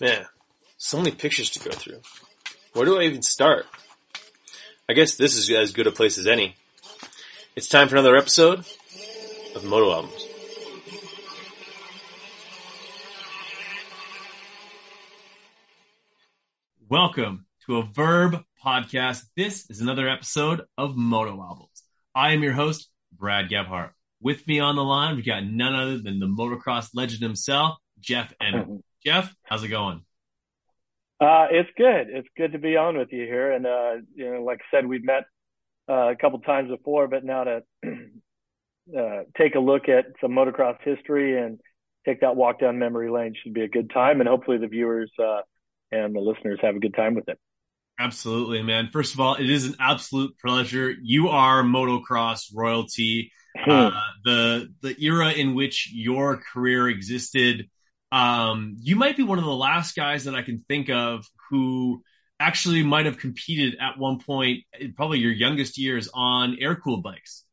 Man, so many pictures to go through. Where do I even start? I guess this is as good a place as any. It's time for another episode of Moto Albums. Welcome to a Verb podcast. This is another episode of Moto Albums. I am your host, Brad Gebhardt. With me on the line, we've got none other than the motocross legend himself, Jeff Emig. Jeff, how's it going? Uh, it's good. It's good to be on with you here. And, uh, you know, like I said, we've met uh, a couple times before, but now to uh, take a look at some motocross history and take that walk down memory lane should be a good time. And hopefully the viewers uh, and the listeners have a good time with it. Absolutely, man. First of all, it is an absolute pleasure. You are motocross royalty. Hmm. Uh, the the era in which your career existed, um, you might be one of the last guys that I can think of who actually might have competed at one point, probably your youngest years, on air cooled bikes.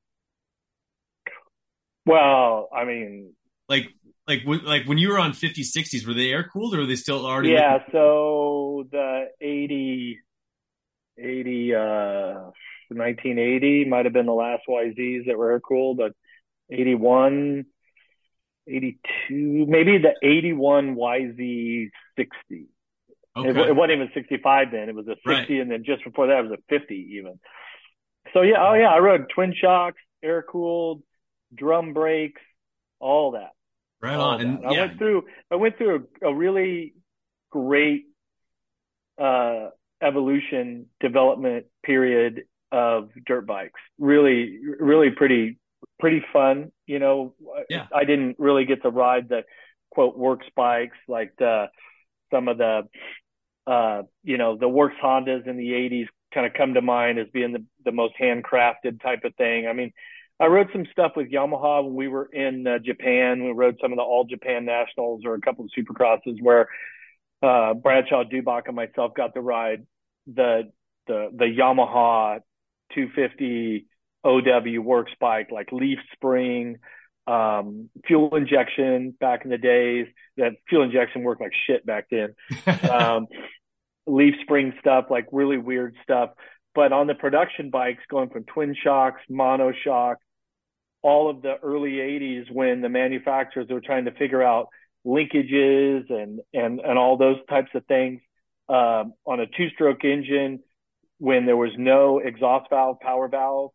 Well, I mean, like like like when you were on 50s 60s were they air cooled or were they still already yeah like- so the 80 80 uh 1980 might have been the last yzs that were air cooled but 81 82 maybe the 81 yz 60 okay. it, it, wasn't even 65 then it was a 60 right. and then just before that it was a 50 even so yeah oh yeah i rode twin shocks air cooled drum brakes all that Right on. And I went through I went through a, a really great uh, evolution development period of dirt bikes. Really, really pretty pretty fun. You know, yeah. I didn't really get to ride the quote works bikes like the, some of the uh, you know the works Hondas in the 80s kind of come to mind as being the, the most handcrafted type of thing. I mean, I rode some stuff with Yamaha when we were in uh, Japan. We rode some of the All Japan Nationals or a couple of Supercrosses where uh, Bradshaw Dubach and myself got to ride the the the Yamaha 250 OW works bike, like leaf spring, um, fuel injection back in the days. That fuel injection worked like shit back then. um, leaf spring stuff, like really weird stuff. But on the production bikes, going from twin shocks, mono shock, all of the early 80s when the manufacturers were trying to figure out linkages and and and all those types of things um, on a two-stroke engine when there was no exhaust valve, power valve.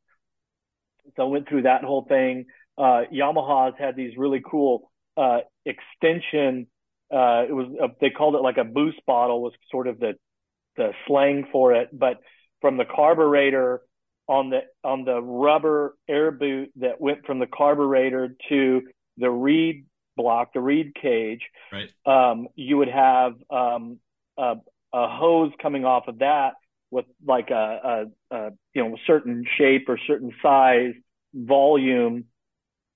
So I went through that whole thing. Uh, Yamaha's had these really cool uh, extension. Uh, it was a, they called it like a boost bottle was sort of the the slang for it, but from the carburetor on the on the rubber air boot that went from the carburetor to the reed block, the reed cage. Right. Um, you would have um, a, a, hose coming off of that with like a, a, a you know certain shape or certain size, volume,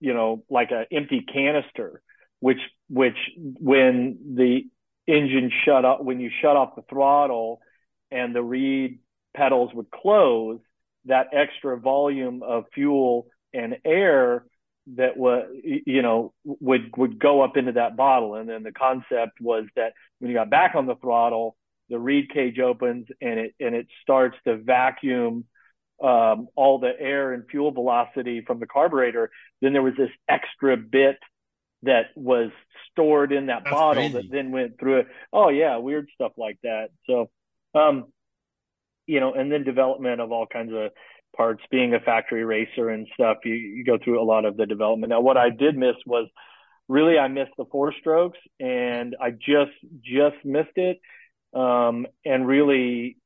you know, like an empty canister, which which when the engine shut off when you shut off the throttle and the reed petals would close that extra volume of fuel and air that was you know would would go up into that bottle. And then the concept was that when you got back on the throttle the reed cage opens and it and it starts to vacuum um, all the air and fuel velocity from the carburetor then there was this extra bit that was stored in that That's bottle crazy. that then went through it oh yeah weird stuff like that so um you know, and then development of all kinds of parts, being a factory racer and stuff, you, you go through a lot of the development. Now, what I did miss was really I missed the four strokes and I just, just missed it. Um, and really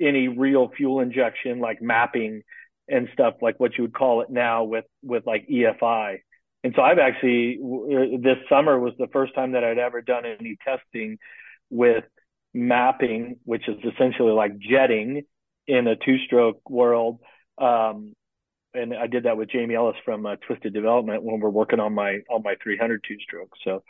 any real fuel injection, like mapping and stuff like what you would call it now with, with like EFI. And so I've actually, this summer was the first time that I'd ever done any testing with mapping, which is essentially like jetting in a two stroke world. Um, and I did that with Jamie Ellis from uh, Twisted Development when we're working on my on my 300 two stroke. So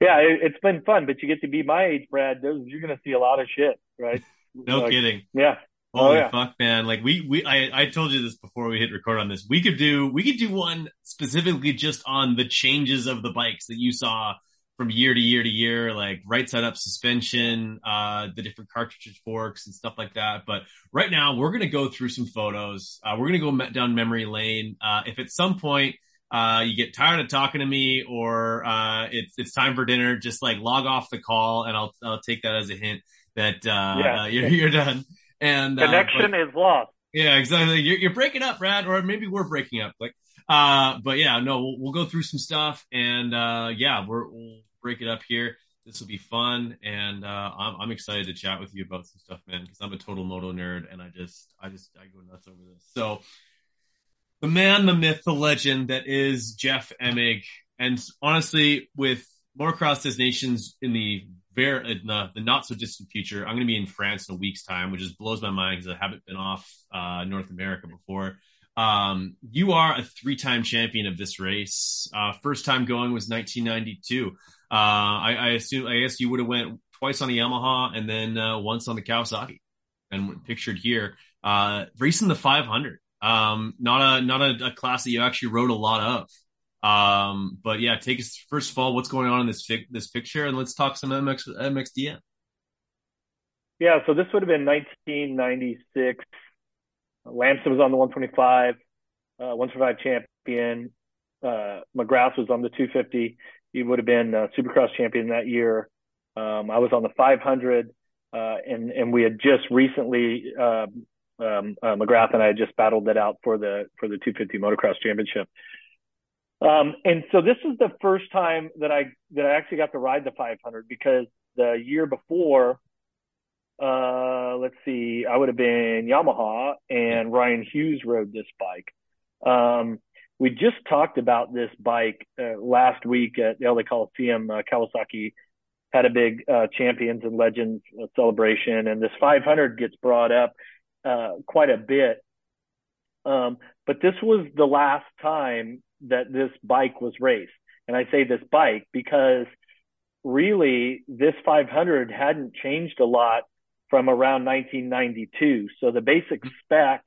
yeah, it, has been fun. But you get to be my age, Brad. Those, you're going to see a lot of shit, right? no like, kidding. Yeah. Holy oh, yeah. fuck, man! Like we we I I told you this before we hit record on this. We could do we could do one specifically just on the changes of the bikes that you saw from year to year to year, like right side up suspension, uh, the different cartridge forks and stuff like that. But right now, we're gonna go through some photos. Uh, we're gonna go down memory lane. Uh, if at some point uh, you get tired of talking to me or uh, it's it's time for dinner, just like log off the call, and I'll I'll take that as a hint that uh, yeah. you're you're done. And connection but, is lost. Yeah, exactly. You're, you're breaking up, Brad, or maybe we're breaking up. Like, uh, but yeah, no, we'll, we'll go through some stuff, and uh, yeah, we're we'll break it up here. This will be fun, and uh, I'm I'm excited to chat with you about some stuff, man, because I'm a total moto nerd, and I just I just I go nuts over this. So, the man, the myth, the legend that is Jeff Emig, and honestly, with motocross des Nations in the very the, the not so distant future, I'm going to be in France in a week's time, which just blows my mind because I haven't been off uh, North America before. Um, you are a three-time champion of this race. Uh, first time going was 1992. Uh, I, I assume, I guess you would have went twice on the Yamaha and then uh, once on the Kawasaki, and pictured here, uh, racing the 500. Um, not a not a, a, class that you actually rode a lot of. Um, but yeah, take us first of all, what's going on in this fi- this picture, and let's talk some MX MXDN. Yeah, so this would have been 1996. Lamson was on the 125, uh, 125 champion. Uh, McGrath was on the 250 he would have been uh, Supercross champion that year. Um, I was on the 500, uh, and and we had just recently um, uh, McGrath and I just battled it out for the for the 250 motocross championship. Um, and so this is the first time that I that I actually got to ride the 500 because the year before, uh, let's see, I would have been Yamaha and Ryan Hughes rode this bike. Um, we just talked about this bike uh, last week at the LA Coliseum. Uh, Kawasaki had a big uh, champions and legends uh, celebration, and this 500 gets brought up uh, quite a bit. Um, but this was the last time that this bike was raced, and I say this bike because really this 500 hadn't changed a lot from around 1992. So the basic spec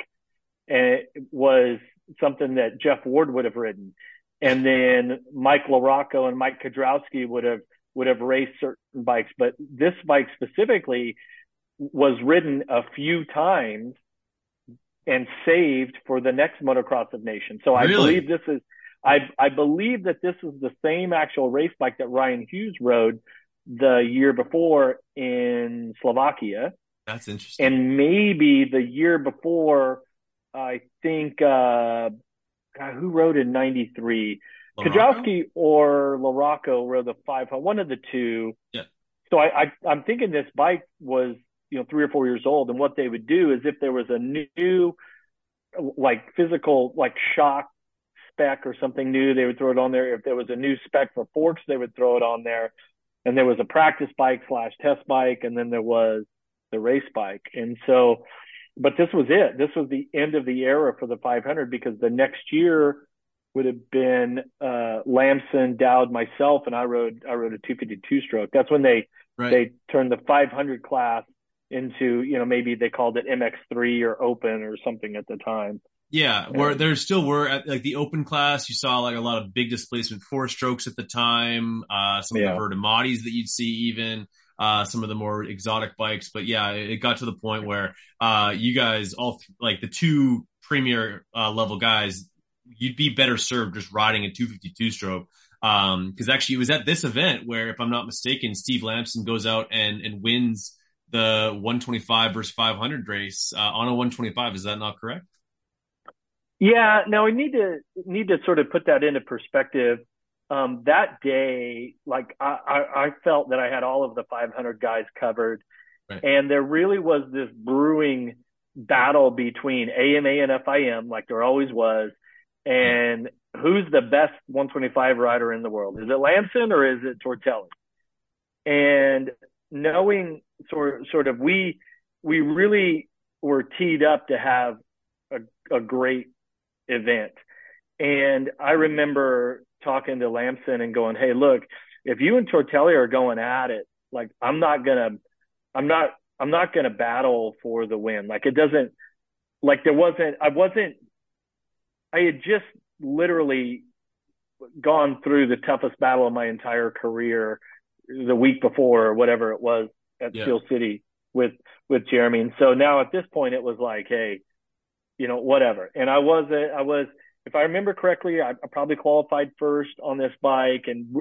uh, was something that Jeff Ward would have ridden. And then Mike LaRocco and Mike Kiedrowski would have would have raced certain bikes, but this bike specifically was ridden a few times and saved for the next motocross of nation. So really? I believe this is I I believe that this is the same actual race bike that Ryan Hughes rode the year before in Slovakia. That's interesting. And maybe the year before I think uh, God, who rode in '93? Kiedrowski or LaRocco rode the 500, one of the two. Yeah. So I, I I'm thinking this bike was you know three or four years old, and what they would do is if there was a new like physical like shock spec or something new, they would throw it on there. If there was a new spec for forks, they would throw it on there. And there was a practice bike slash test bike, and then there was the race bike. And so but this was it. This was the end of the era for the 500 because the next year would have been uh, Lamson, Dowd, myself, and I rode I rode a 252 stroke. That's when they right. they turned the 500 class into you know maybe they called it MX3 or Open or something at the time. Yeah, where there still were at like the open class, you saw like a lot of big displacement four strokes at the time. Uh, some yeah. of the Vertematis that you'd see even uh, some of the more exotic bikes. But yeah, it got to the point where uh, you guys all th- like the two premier uh, level guys, you'd be better served just riding a 252 stroke. Um, cause actually it was at this event where, if I'm not mistaken, Steve Lamson goes out and, and wins the 125 versus 500 race, uh, on a 125. Is that not correct? Yeah. Now we need to, need to sort of put that into perspective um, that day, like I, I, I, felt that I had all of the 500 guys covered, right. and there really was this brewing battle between AMA and FIM, like there always was, and who's the best 125 rider in the world? Is it Lamson or is it Tortelli? And knowing sort sort of we we really were teed up to have a, a great event. And I remember talking to Lamson and going, Hey, look, if you and Tortelli are going at it, like I'm not gonna, I'm not, I'm not gonna battle for the win. Like it doesn't, like there wasn't, I wasn't, I had just literally gone through the toughest battle of my entire career the week before or whatever it was at yeah. Steel City with with Jeremy. And so now at this point it was like, hey, you know, whatever. And I was a, I was if I remember correctly, I, I probably qualified first on this bike and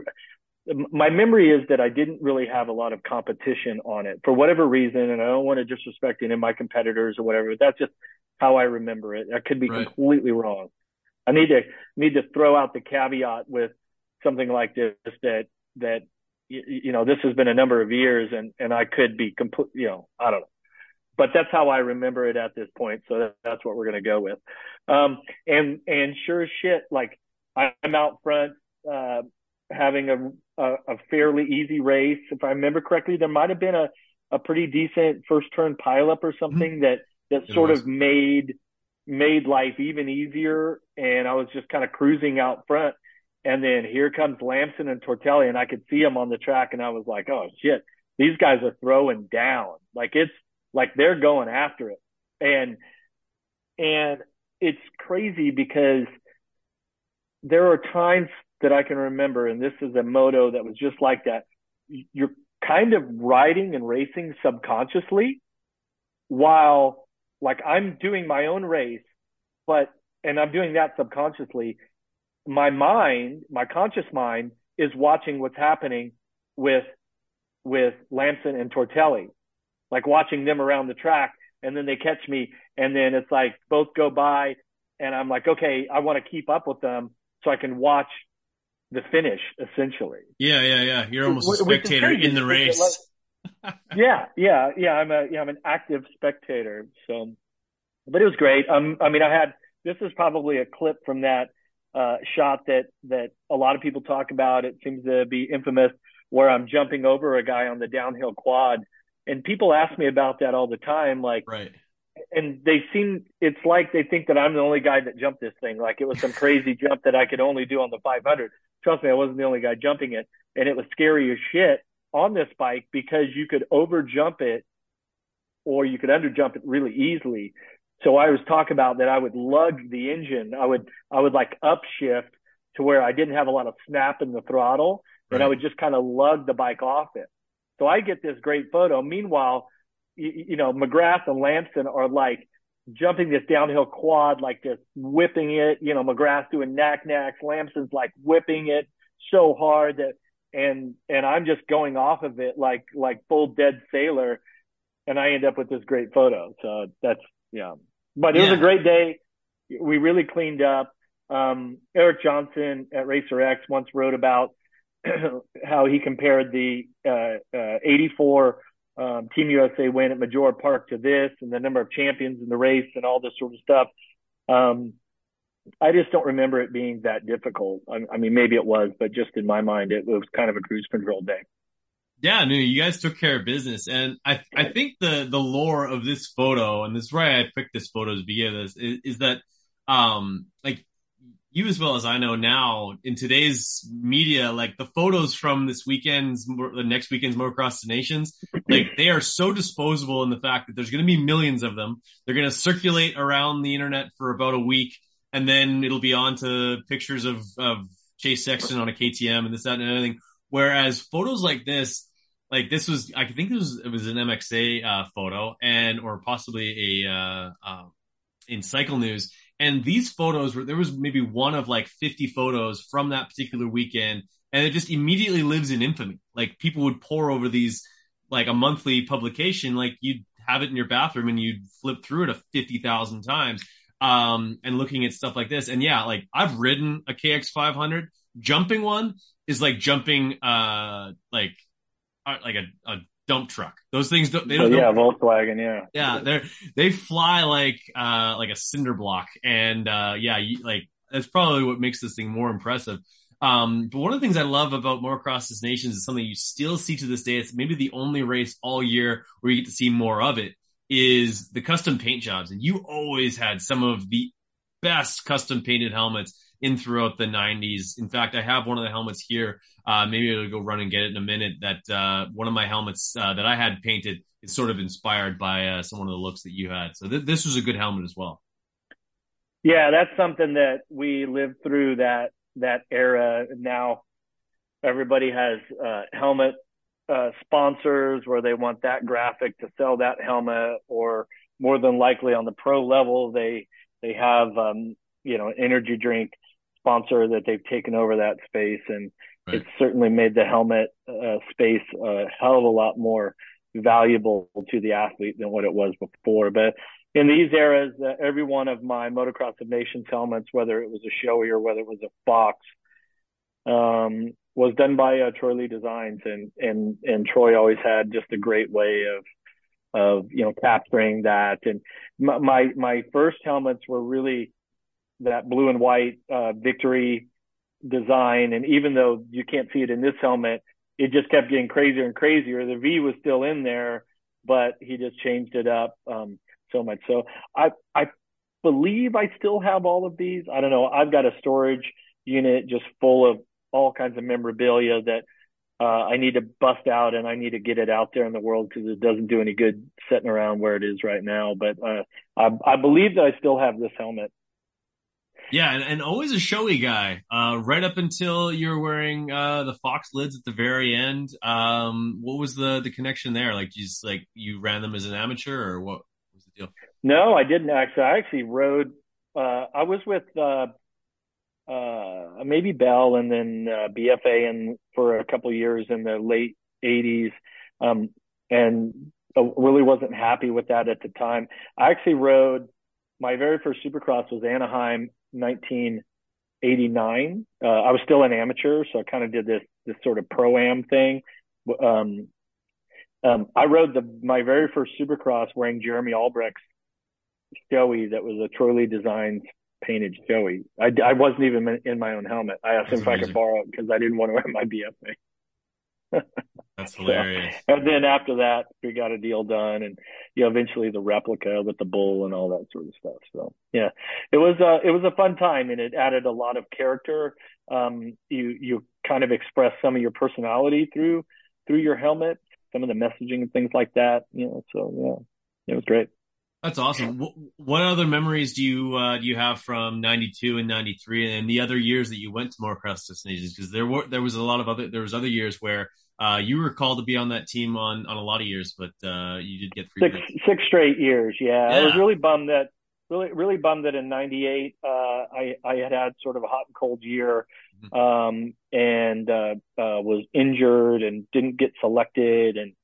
my memory is that I didn't really have a lot of competition on it for whatever reason, and I don't want to disrespect any of my competitors or whatever. But that's just how I remember it. I could be right. completely wrong. I need to need to throw out the caveat with something like this that that you know this has been a number of years and and I could be complete you know I don't know. But that's how I remember it at this point so that's what we're going to go with. Um and and sure as shit like I'm out front uh having a, a a fairly easy race. If I remember correctly there might have been a a pretty decent first turn pileup or something mm-hmm. that that it sort was. of made made life even easier. And I was just kind of cruising out front and then here comes Lamson and Tortelli, and I could see them on the track, and I was like, oh shit, these guys are throwing down. Like it's like they're going after it. And and it's crazy because there are times that I can remember, and this is a moto that was just like that. You're kind of riding and racing subconsciously while like I'm doing my own race, but and I'm doing that subconsciously my mind, my conscious mind is watching what's happening with, with Lamson and Tortelli, like watching them around the track and then they catch me and then it's like both go by and I'm like, okay, I want to keep up with them so I can watch the finish essentially. Yeah, yeah, yeah. You're almost a spectator in the race. yeah, yeah, yeah. I'm a yeah, I'm an active spectator. So, but it was great. Um, I mean, I had this is probably a clip from that uh, shot that that a lot of people talk about. It seems to be infamous where I'm jumping over a guy on the downhill quad, and people ask me about that all the time. Like, right. And they seem it's like they think that I'm the only guy that jumped this thing. Like it was some crazy jump that I could only do on the 500. Trust me, I wasn't the only guy jumping it, and it was scary as shit on this bike because you could over jump it or you could under jump it really easily. So I was talking about that I would lug the engine. I would I would like upshift to where I didn't have a lot of snap in the throttle, right. and I would just kind of lug the bike off it. So I get this great photo. Meanwhile, you, you know McGrath and Lamson are like jumping this downhill quad, like just whipping it. You know McGrath doing knack knacks, Lamson's like whipping it so hard that and and I'm just going off of it like like full dead sailor, and I end up with this great photo. So that's yeah but it yeah. was a great day. We really cleaned up. Um, Eric Johnson at Racer X once wrote about how he compared the uh, uh, 84 um, Team USA win at Maggiora Park to this and the number of champions in the race and all this sort of stuff. Um, I just don't remember it being that difficult. I, I, mean, maybe it was, but just in my mind, it was kind of a cruise control day. Yeah, no, you guys took care of business, and I I think the the lore of this photo, and this is why I picked this photo to begin this, is, is that um like you as well as I know now in today's media, like the photos from this weekend's, the next weekend's motocross nations, like they are so disposable in the fact that there's going to be millions of them. They're going to circulate around the internet for about a week, and then it'll be on to pictures of of Chase Sexton on a KTM and this that and everything. Whereas photos like this, like this was I think it was it was an MXA uh, photo and or possibly a uh, uh, in Cycle News. And these photos were there was maybe one of like 50 photos from that particular weekend, and it just immediately lives in infamy. Like people would pour over these like a monthly publication, like you'd have it in your bathroom and you'd flip through it a 50,000 times. Um, and looking at stuff like this. And yeah, like I've ridden a KX 500. Jumping one is like jumping, uh, like like a, a dump truck. Those things don't. They don't yeah, Volkswagen. Yeah. Yeah, they're they fly like uh like a cinder block, and uh yeah, you, like that's probably what makes this thing more impressive. Um, but one of the things I love about Motocross Nations is something you still see to this day. It's maybe the only race all year where you get to see more of it is the custom paint jobs. And you always had some of the best custom painted helmets in throughout the 90s. In fact, I have one of the helmets here. Uh, maybe I'll go run and get it in a minute. That uh, one of my helmets uh, that I had painted is sort of inspired by uh, some of the looks that you had. So th- this was a good helmet as well. Yeah, that's something that we lived through that that era. Now everybody has uh, helmet uh, sponsors where they want that graphic to sell that helmet, or more than likely on the pro level they they have um, you know an energy drink sponsor that they've taken over that space, and right. certainly made the helmet uh, space a hell of a lot more valuable to the athlete than what it was before. But in these eras, uh, every one of my Motocross of Nations helmets, whether it was a Shoei or whether it was a Fox, um, was done by uh, Troy Lee Designs, and and and Troy always had just a great way of of you know capturing that. And my my, my first helmets were really that blue and white uh, victory design, and even though you can't see it in this helmet, it just kept getting crazier and crazier. The V was still in there, but he just changed it up um, so much. So I I believe I still have all of these. I don't know. I've got a storage unit just full of all kinds of memorabilia that uh, I need to bust out and I need to get it out there in the world because it doesn't do any good sitting around where it is right now. But uh, I, I believe that I still have this helmet. Yeah, and, and always a Shoei guy. Uh, right up until you're wearing uh, the Fox lids at the very end. Um, what was the the connection there? Like, you just like you ran them as an amateur, or what was the deal? No, I didn't actually. I actually rode. Uh, I was with uh, uh, maybe Bell and then uh, BFA and for a couple years in the late 80s. Um, and really wasn't happy with that at the time. I actually rode my very first Supercross was Anaheim 1989. Uh, I was still an amateur, so I kind of did this this sort of pro am thing. Um, um, I rode the my very first Supercross wearing Jeremy Albrecht's Shoei that was a Troy Lee Designs painted Shoei. I, I wasn't even in my own helmet. I asked That's him if amazing. I could borrow it because I didn't want to wear my BFA. That's hilarious. So, and then after that, we got a deal done, and you know, eventually the replica with the bull and all that sort of stuff. So yeah, it was a it was a fun time, and it added a lot of character. Um, you you kind of express some of your personality through through your helmet, some of the messaging and things like that. You know, so yeah, it was great. That's awesome. What other memories do you uh, do you have from '92 and '93 and the other years that you went to Motocross des Nations? Because there were there was a lot of other there was other years where uh, you were called to be on that team on on a lot of years, but uh, you did get three six six straight years. Yeah. yeah. I was really bummed that really really bummed that in '98 uh, I I had had sort of a hot and cold year, mm-hmm. um, and uh, uh, was injured and didn't get selected and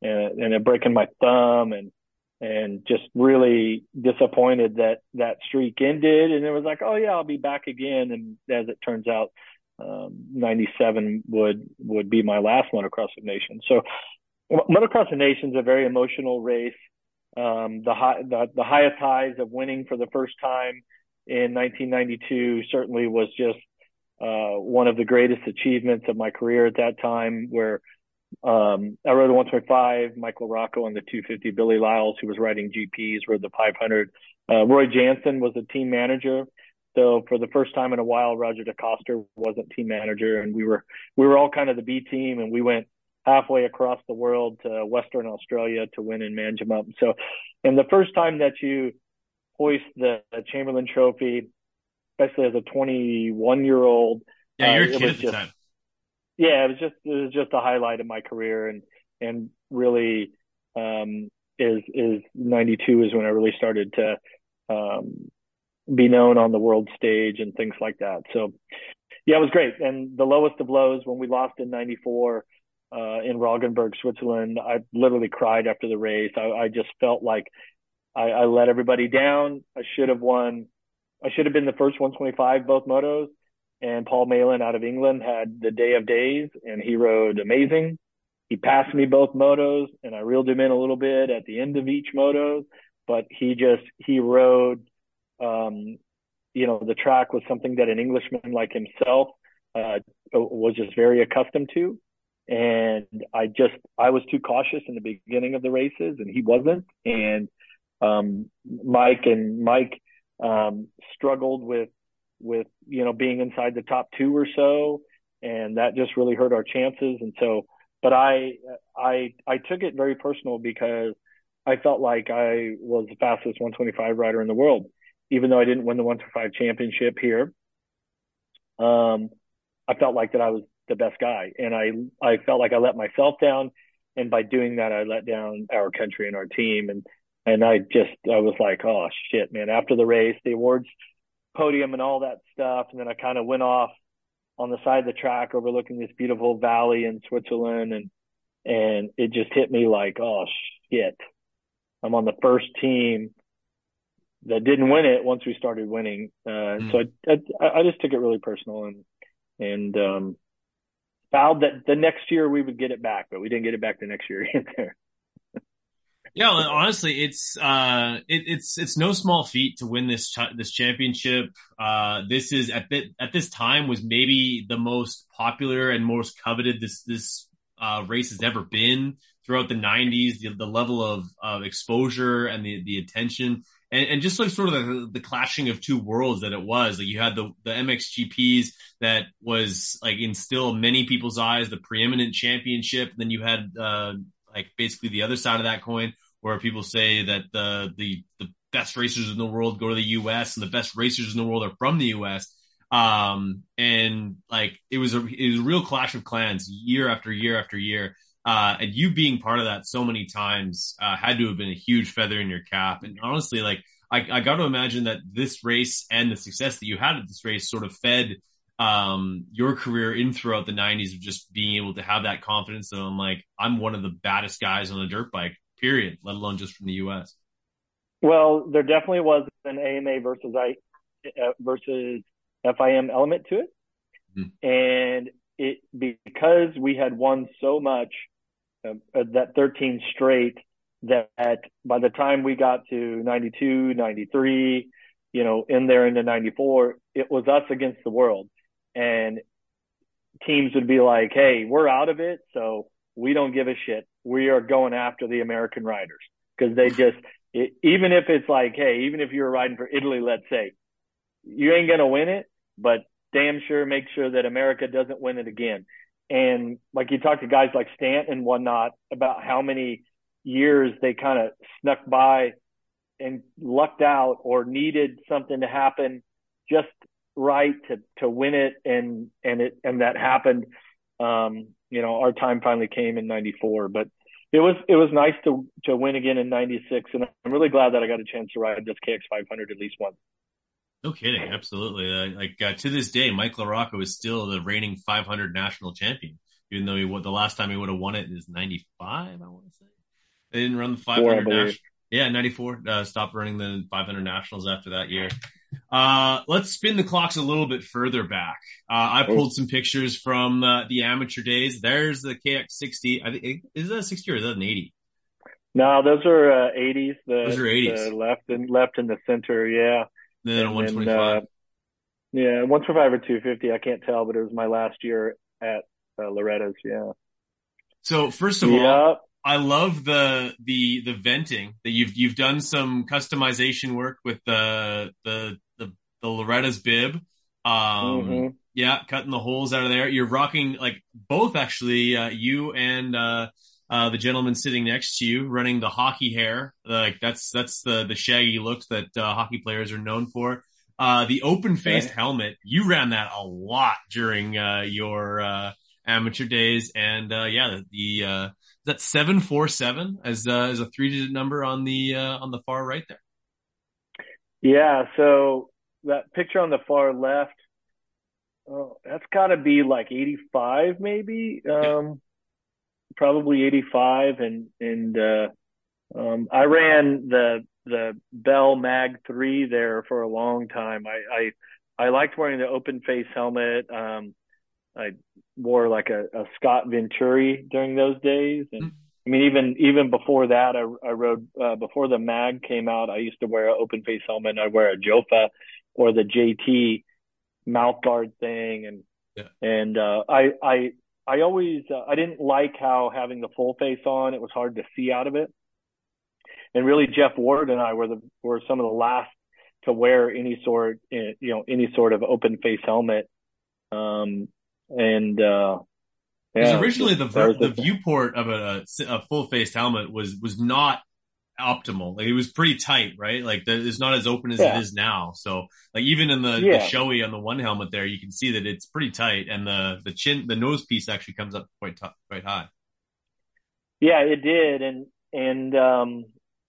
and, and breaking my thumb and and just really disappointed that that streak ended. And it was like, oh yeah, I'll be back again. And as it turns out, um, 97 would would be my last motocross of nations. So motocross of nations is a very emotional race. Um, the, high, the the highest highs of winning for the first time in 1992 certainly was just uh, one of the greatest achievements of my career at that time, where um, I rode a 125, Mike LaRocco on the 250, Billy Lyles, who was riding GPs, rode the 500. Uh, Roy Janson was the team manager. So for the first time in a while, Roger DeCoster wasn't team manager, and we were we were all kind of the B team, and we went halfway across the world to Western Australia to win in Manjimup. So, and the first time that you hoist the Chamberlain Trophy, especially as a 21 year old, yeah, you're uh, a kid at the time yeah, it was just it was just a highlight of my career, and and really um, is is '92 is when I really started to um, be known on the world stage and things like that. So yeah, it was great. And the lowest of lows when we lost in '94 uh, in Roggenburg, Switzerland, I literally cried after the race. I, I just felt like I, I let everybody down. I should have won. I should have been the first 125 both motos and Paul Malin out of England had the day of days and he rode amazing. He passed me both motos and I reeled him in a little bit at the end of each moto, but he just, he rode, um, you know, the track was something that an Englishman like himself, uh, was just very accustomed to. And I just, I was too cautious in the beginning of the races and he wasn't. And, um, Mike and Mike, um, struggled with with you know being inside the top two or so, and that just really hurt our chances. And so, but I I I took it very personal because I felt like I was the fastest 125 rider in the world, even though I didn't win the 125 championship here. um, I felt like that I was the best guy, and I I felt like I let myself down, and by doing that, I let down our country and our team, and and I just I was like, oh shit, man. After the race, the awards podium and all that stuff, and then I kind of went off on the side of the track overlooking this beautiful valley in Switzerland, and and it just hit me like, oh shit, I'm on the first team that didn't win it once we started winning. Uh, mm. So I, I, I just took it really personal and and um, vowed that the next year we would get it back, but we didn't get it back the next year either. Yeah, honestly, it's uh, it, it's it's no small feat to win this ch- this championship. Uh, this is at at this time was maybe the most popular and most coveted this this uh, race has ever been throughout the 90s. The, the level of of exposure and the the attention and, and just like sort of the, the clashing of two worlds that it was. Like you had the the MXGPs that was like in still many people's eyes the preeminent championship. Then you had uh, like basically the other side of that coin where people say that the the the best racers in the world go to the U.S. and the best racers in the world are from the U.S. Um, and like it was a it was a real clash of clans year after year after year. Uh, and you being part of that so many times uh, had to have been a huge feather in your cap. And honestly, like I, I got to imagine that this race and the success that you had at this race sort of fed um, your career in throughout the 90s of just being able to have that confidence that I'm like I'm one of the baddest guys on a dirt bike. Period. Let alone just from the U.S. Well, there definitely was an AMA versus I uh, versus FIM element to it, mm-hmm. and it because we had won so much uh, that 13 straight that by the time we got to 92, 93, you know, in there into 94, it was us against the world. And teams would be like, hey, we're out of it. So we don't give a shit. We are going after the American riders because they just, it, even if it's like, hey, even if you're riding for Italy, let's say, you ain't going to win it, but damn sure make sure that America doesn't win it again. And like you talk to guys like Stanton and whatnot about how many years they kind of snuck by and lucked out or needed something to happen just right to to win it and and it and that happened um you know our time finally came in 94 but it was it was nice to to win again in 96 and I'm really glad that I got a chance to ride this KX 500 at least once no kidding, absolutely. Uh, like uh, to this day, Mike LaRocco is still the reigning 500 national champion, even though he the last time he would have won it is 95. I want to say they didn't run the 500 national. Yeah, 94. Uh, stopped running the 500 nationals after that year. Uh, let's spin the clocks a little bit further back. Uh, I oh. pulled some pictures from uh, the amateur days. There's the KX60. I think is that a 60 or is that an 80? No, those are uh, 80s. The, those are 80s. The left and left in the center. Yeah. Then and, 125. Uh, yeah, 125 or 250. I can't tell, but it was my last year at uh, Loretta's. Yeah. So first of yep. all, I love the the the venting that you've you've done some customization work with the the the, the Loretta's bib. Um, mm-hmm. yeah, cutting the holes out of there. You're rocking like both actually, uh, you and uh, uh, the gentleman sitting next to you running the hockey hair. Like that's, that's the, the shaggy looks that, uh, hockey players are known for. Uh, the open faced right. helmet, you ran that a lot during, uh, your, uh, amateur days. And, uh, yeah, the, that 747 as, uh, as a three digit number on the, uh, on the far right there. Yeah. So that picture on the far left, oh, that's gotta be like 85 maybe. Um, yeah probably 85 and, and, uh, um, I ran the, the Bell Mag 3 there for a long time. I, I, I liked wearing the open face helmet. Um, I wore like a, a Scott Venturi during those days. And I mean, even, even before that, I, I rode, uh, before the mag came out, I used to wear an open face helmet. I'd wear a Jofa or the JT mouth guard thing. And, yeah. and, uh, I, I, I always uh, I didn't like how having the full face on it was hard to see out of it. And really, Jeff Ward and I were the were some of the last to wear any sort eh, you know any sort of open face helmet. Um, and uh, yeah, originally the the viewport of a, a full faced helmet was was not optimal. Like it was pretty tight, right? Like the, it's not as open as Yeah. it is now. So like even in the, the Shoei on the one helmet there, you can see that it's pretty tight, and the the chin, the nose piece actually comes up quite t- quite high. Yeah, it did, and and um,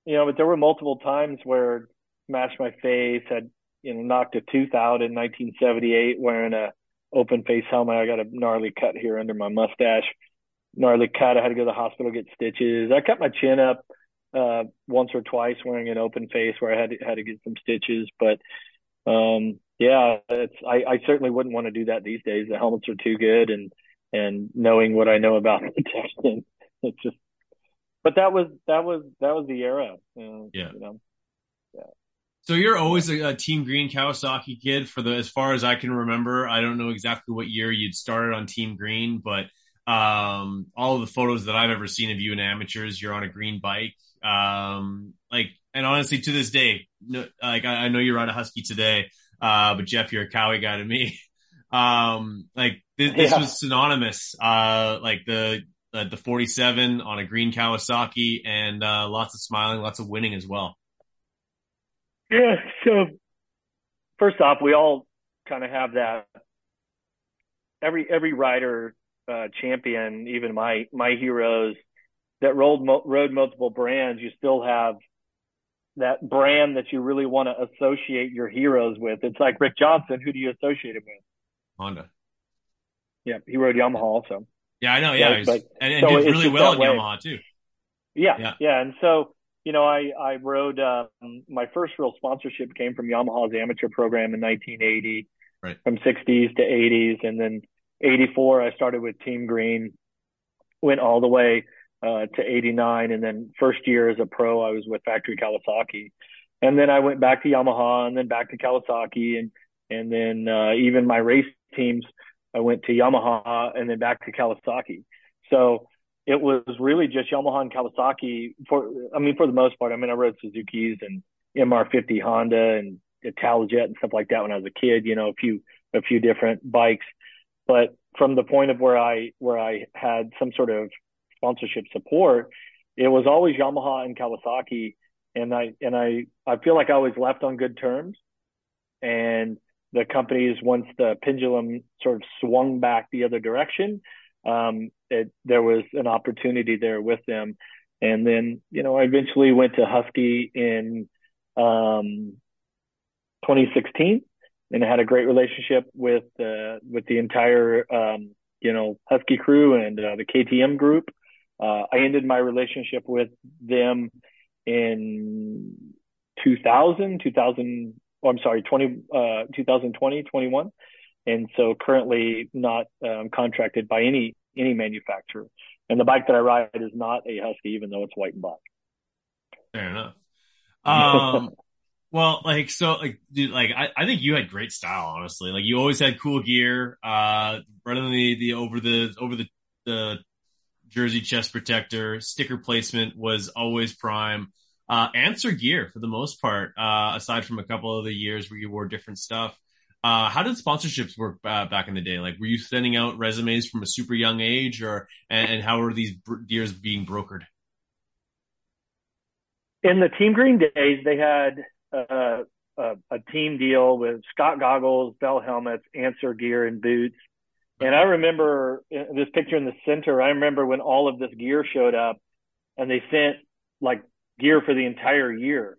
you know, but there were multiple times where smashed my face, had you know knocked a tooth out in 1978 wearing a open face helmet. I got a gnarly cut here under my mustache, gnarly cut. I had to go to the hospital get stitches. I cut my chin up uh, once or twice wearing an open face where I had to, had to get some stitches, but um, yeah, it's I, I certainly wouldn't want to do that these days. The helmets are too good, and and knowing what I know about protection, it's just. But that was that was that was the era. Uh, Yeah. You know? So you're always a, a Team Green Kawasaki kid for the as far as I can remember. I don't know exactly what year you'd started on Team Green, but um, all of the photos that I've ever seen of you in amateurs, you're on a green bike. Um, like, and honestly, to this day, no, like I, I know you ride a Husky today, uh, but Jeff, you're a Kawi guy to me. Um, like this, this Yeah. was synonymous. Uh, like the uh, the 47 on a green Kawasaki, and uh, lots of smiling, lots of winning as well. Yeah. So first off, we all kind of have that. Every every rider uh, champion, even my my heroes that rode mo- rode multiple brands, you still have that brand that you really want to associate your heroes with. It's like Rick Johnson. Who do you associate him with? Honda. Yeah, he rode Yamaha also. Yeah, I know. Yeah, he's- but- and, and so did really well at way. Yamaha too. Yeah, Yeah. yeah, And so, you know, I I rode. Um, my first real sponsorship came from Yamaha's amateur program in 1980, Right. from 60s to 80s, and then 84 I started with Team Green, went all the way uh, to 89, and then first year as a pro I was with Factory Kawasaki, and then I went back to Yamaha, and then back to Kawasaki, and and then uh, even my race teams I went to Yamaha, and then back to Kawasaki. So it was really just Yamaha and Kawasaki for, I mean, for the most part. I mean, I rode Suzuki's and MR50 Honda and Italjet and stuff like that when I was a kid, you know, a few, a few different bikes. But from the point of where I, where I had some sort of sponsorship support, it was always Yamaha and Kawasaki. And I, and I, I feel like I always left on good terms. And the companies, once the pendulum sort of swung back the other direction, um, it, there was an opportunity there with them. And then, you know, I eventually went to Husky in um, 2016 and I had a great relationship with uh, with the entire um, you know Husky crew and uh, the KTM group. Uh, I ended my relationship with them in 2000, 2000. Oh, I'm sorry, 20, uh, 2020, 21. And so currently not um, contracted by any any manufacturer. And the bike that I ride is not a Husky, even though it's white and black. Fair enough. Um, well, like so, like dude, like I, I think you had great style, honestly. Like you always had cool gear. Uh, running the the over the over the the jersey chest protector sticker placement was always prime. Uh, answer gear for the most part. Uh, aside from a couple of the years where you wore different stuff. Uh, how did sponsorships work uh, back in the day? Like, were you sending out resumes from a super young age, or and, and how were these deals being brokered? In the Team Green days, they had uh, a, a team deal with Scott goggles, Bell helmets, Answer gear, and boots. And I remember this picture in the center. I remember when all of this gear showed up, and they sent like gear for the entire year.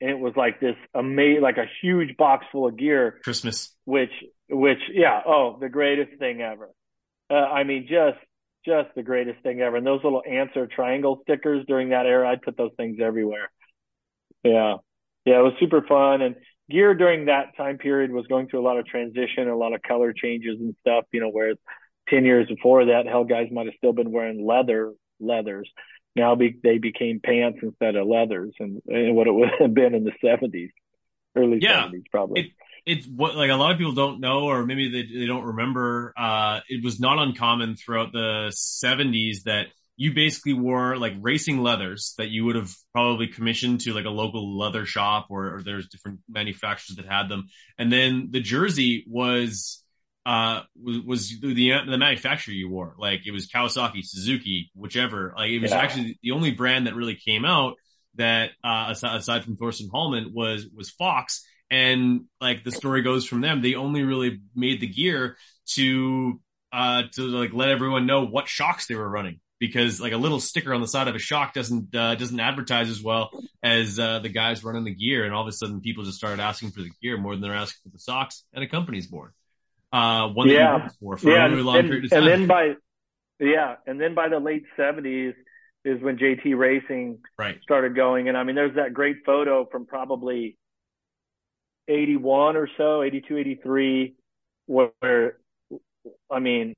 And it was like this amazing, like a huge box full of gear. Christmas. which which yeah oh the greatest thing ever. Uh, i mean just just the greatest thing ever. And those little answer triangle stickers during that era i'd put those things everywhere. Yeah. Yeah it was super fun. And gear during that time period was going through a lot of transition a lot of color changes and stuff you know whereas 10 years before that hell guys might have still been wearing leather leathers now be, they became pants instead of leathers and, and what it would have been in the 70s early Yeah. 70s probably it's what like a lot of people don't know or maybe they, they don't remember uh it was not uncommon throughout the 70s that you basically wore like racing leathers that you would have probably commissioned to like a local leather shop or, or there's different manufacturers that had them and then the jersey was uh was, was the the manufacturer you wore. Like it was Kawasaki Suzuki whichever. Like it was Yeah. actually the only brand that really came out that uh, aside, aside from Torsten Hallman was was Fox, and like the story goes from them, they only really made the gear to uh to like let everyone know what shocks they were running. Because like a little sticker on the side of a shock doesn't uh, doesn't advertise as well as uh, the guys running the gear, and all of a sudden people just started asking for the gear more than they're asking for the socks, and a company's born. Uh, one yeah, for, for yeah, a really long and, period of time. and then by yeah, and then by the late seventies is when JT Racing right. started going, and I mean, there's that great photo from probably 81 or so, 82, 83, where, I mean,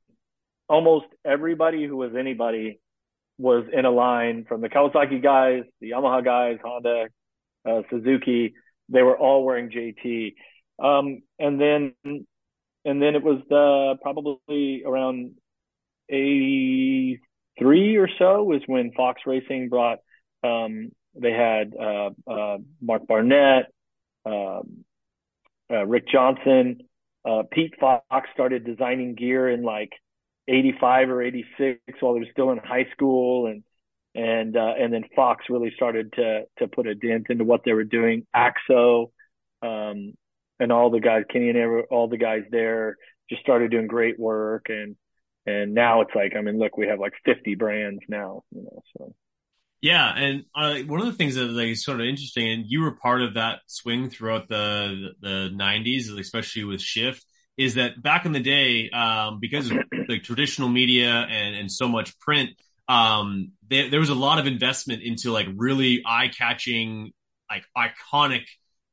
almost everybody who was anybody was in a line from the Kawasaki guys, the Yamaha guys, Honda, uh, Suzuki. They were all wearing JT. Um, and then, and then it was the probably around 83 or so was when Fox Racing brought, um, they had, uh, uh, Mark Barnett, um, uh, Rick Johnson, uh, Pete Fox started designing gear in like 85 or 86 while he was still in high school. And, and, uh, and then Fox really started to, to put a dent into what they were doing. Axo, um, and all the guys, Kenny and all the guys there just started doing great work. And, and now it's like, I mean, look, we have like 50 brands now, you know, so. Yeah, and uh, one of the things that like is sort of interesting, and you were part of that swing throughout the the '90s, especially with Shift, is that back in the day, um, because of like traditional media and and so much print, um, there, there was a lot of investment into like really eye catching, like iconic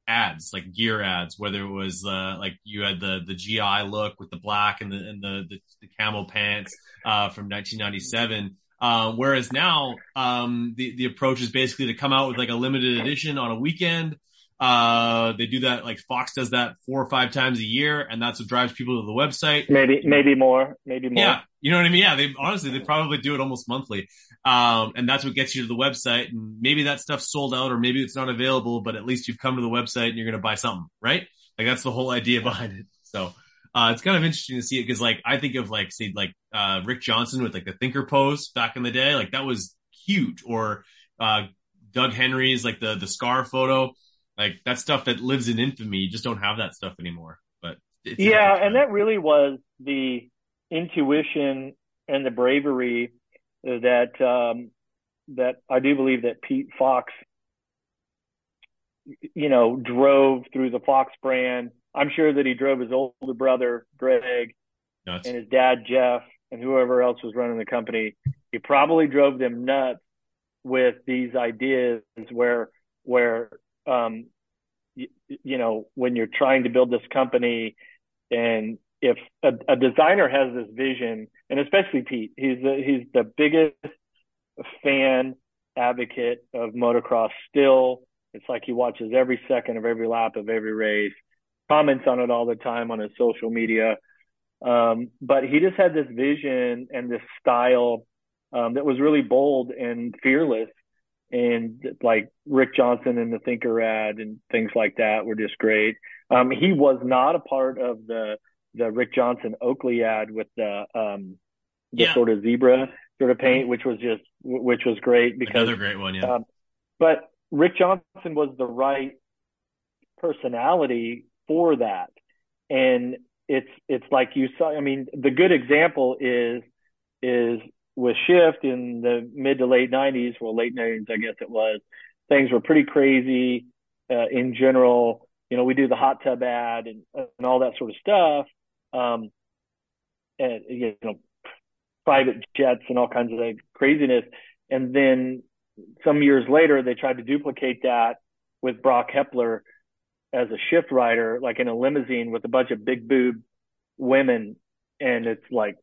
ads, like gear ads, whether it was uh, like you had the the GI look with the black and the and the the, the camel pants uh, from 1997 uh, whereas now, um, the, the approach is basically to come out with like a limited edition on a weekend. Uh, they do that, like Fox does that four or five times a year, and that's what drives people to the website. Maybe, maybe more, maybe more. Yeah. You know what I mean? Yeah. They honestly, they probably do it almost monthly. Um, and that's what gets you to the website. And maybe that stuff's sold out or maybe it's not available, but at least you've come to the website and you're going to buy something, right? Like that's the whole idea behind it. So, uh, it's kind of interesting to see it because like I think of like say like uh, Rick Johnson with like the thinker pose back in the day, like that was huge. Or uh, Doug Henry's like the the scar photo, like that stuff that lives in infamy. You just don't have that stuff anymore. But yeah, and that really was the intuition and the bravery that um, that I do believe that Pete Fox, you know, drove through the Fox brand I'm sure that he drove his older brother, Greg, nuts. and his dad, Jeff, and whoever else was running the company. He probably drove them nuts with these ideas where, where, um, you, you know, when you're trying to build this company and if a, a designer has this vision, and especially Pete, he's the, he's the biggest fan advocate of motocross still. It's like he watches every second of every lap of every race comments on it all the time on his social media. Um, but he just had this vision and this style um, that was really bold and fearless. And like Rick Johnson and the Thinker ad and things like that were just great. Um, he was not a part of the the Rick Johnson Oakley ad with the um, the yeah. sort of zebra sort of paint, which was just which was great because another great one, yeah. Um, but Rick Johnson was the right personality for that. And it's it's like you saw. I mean, the good example is is with Shift in the mid to late '90s, well, late '90s, I guess it was. Things were pretty crazy uh, in general. You know, we do the hot tub ad and, and all that sort of stuff. Um, and you know, private jets and all kinds of craziness. And then some years later, they tried to duplicate that with Brock Hepler as a shift rider, like in a limousine with a bunch of big boob women, and it's like,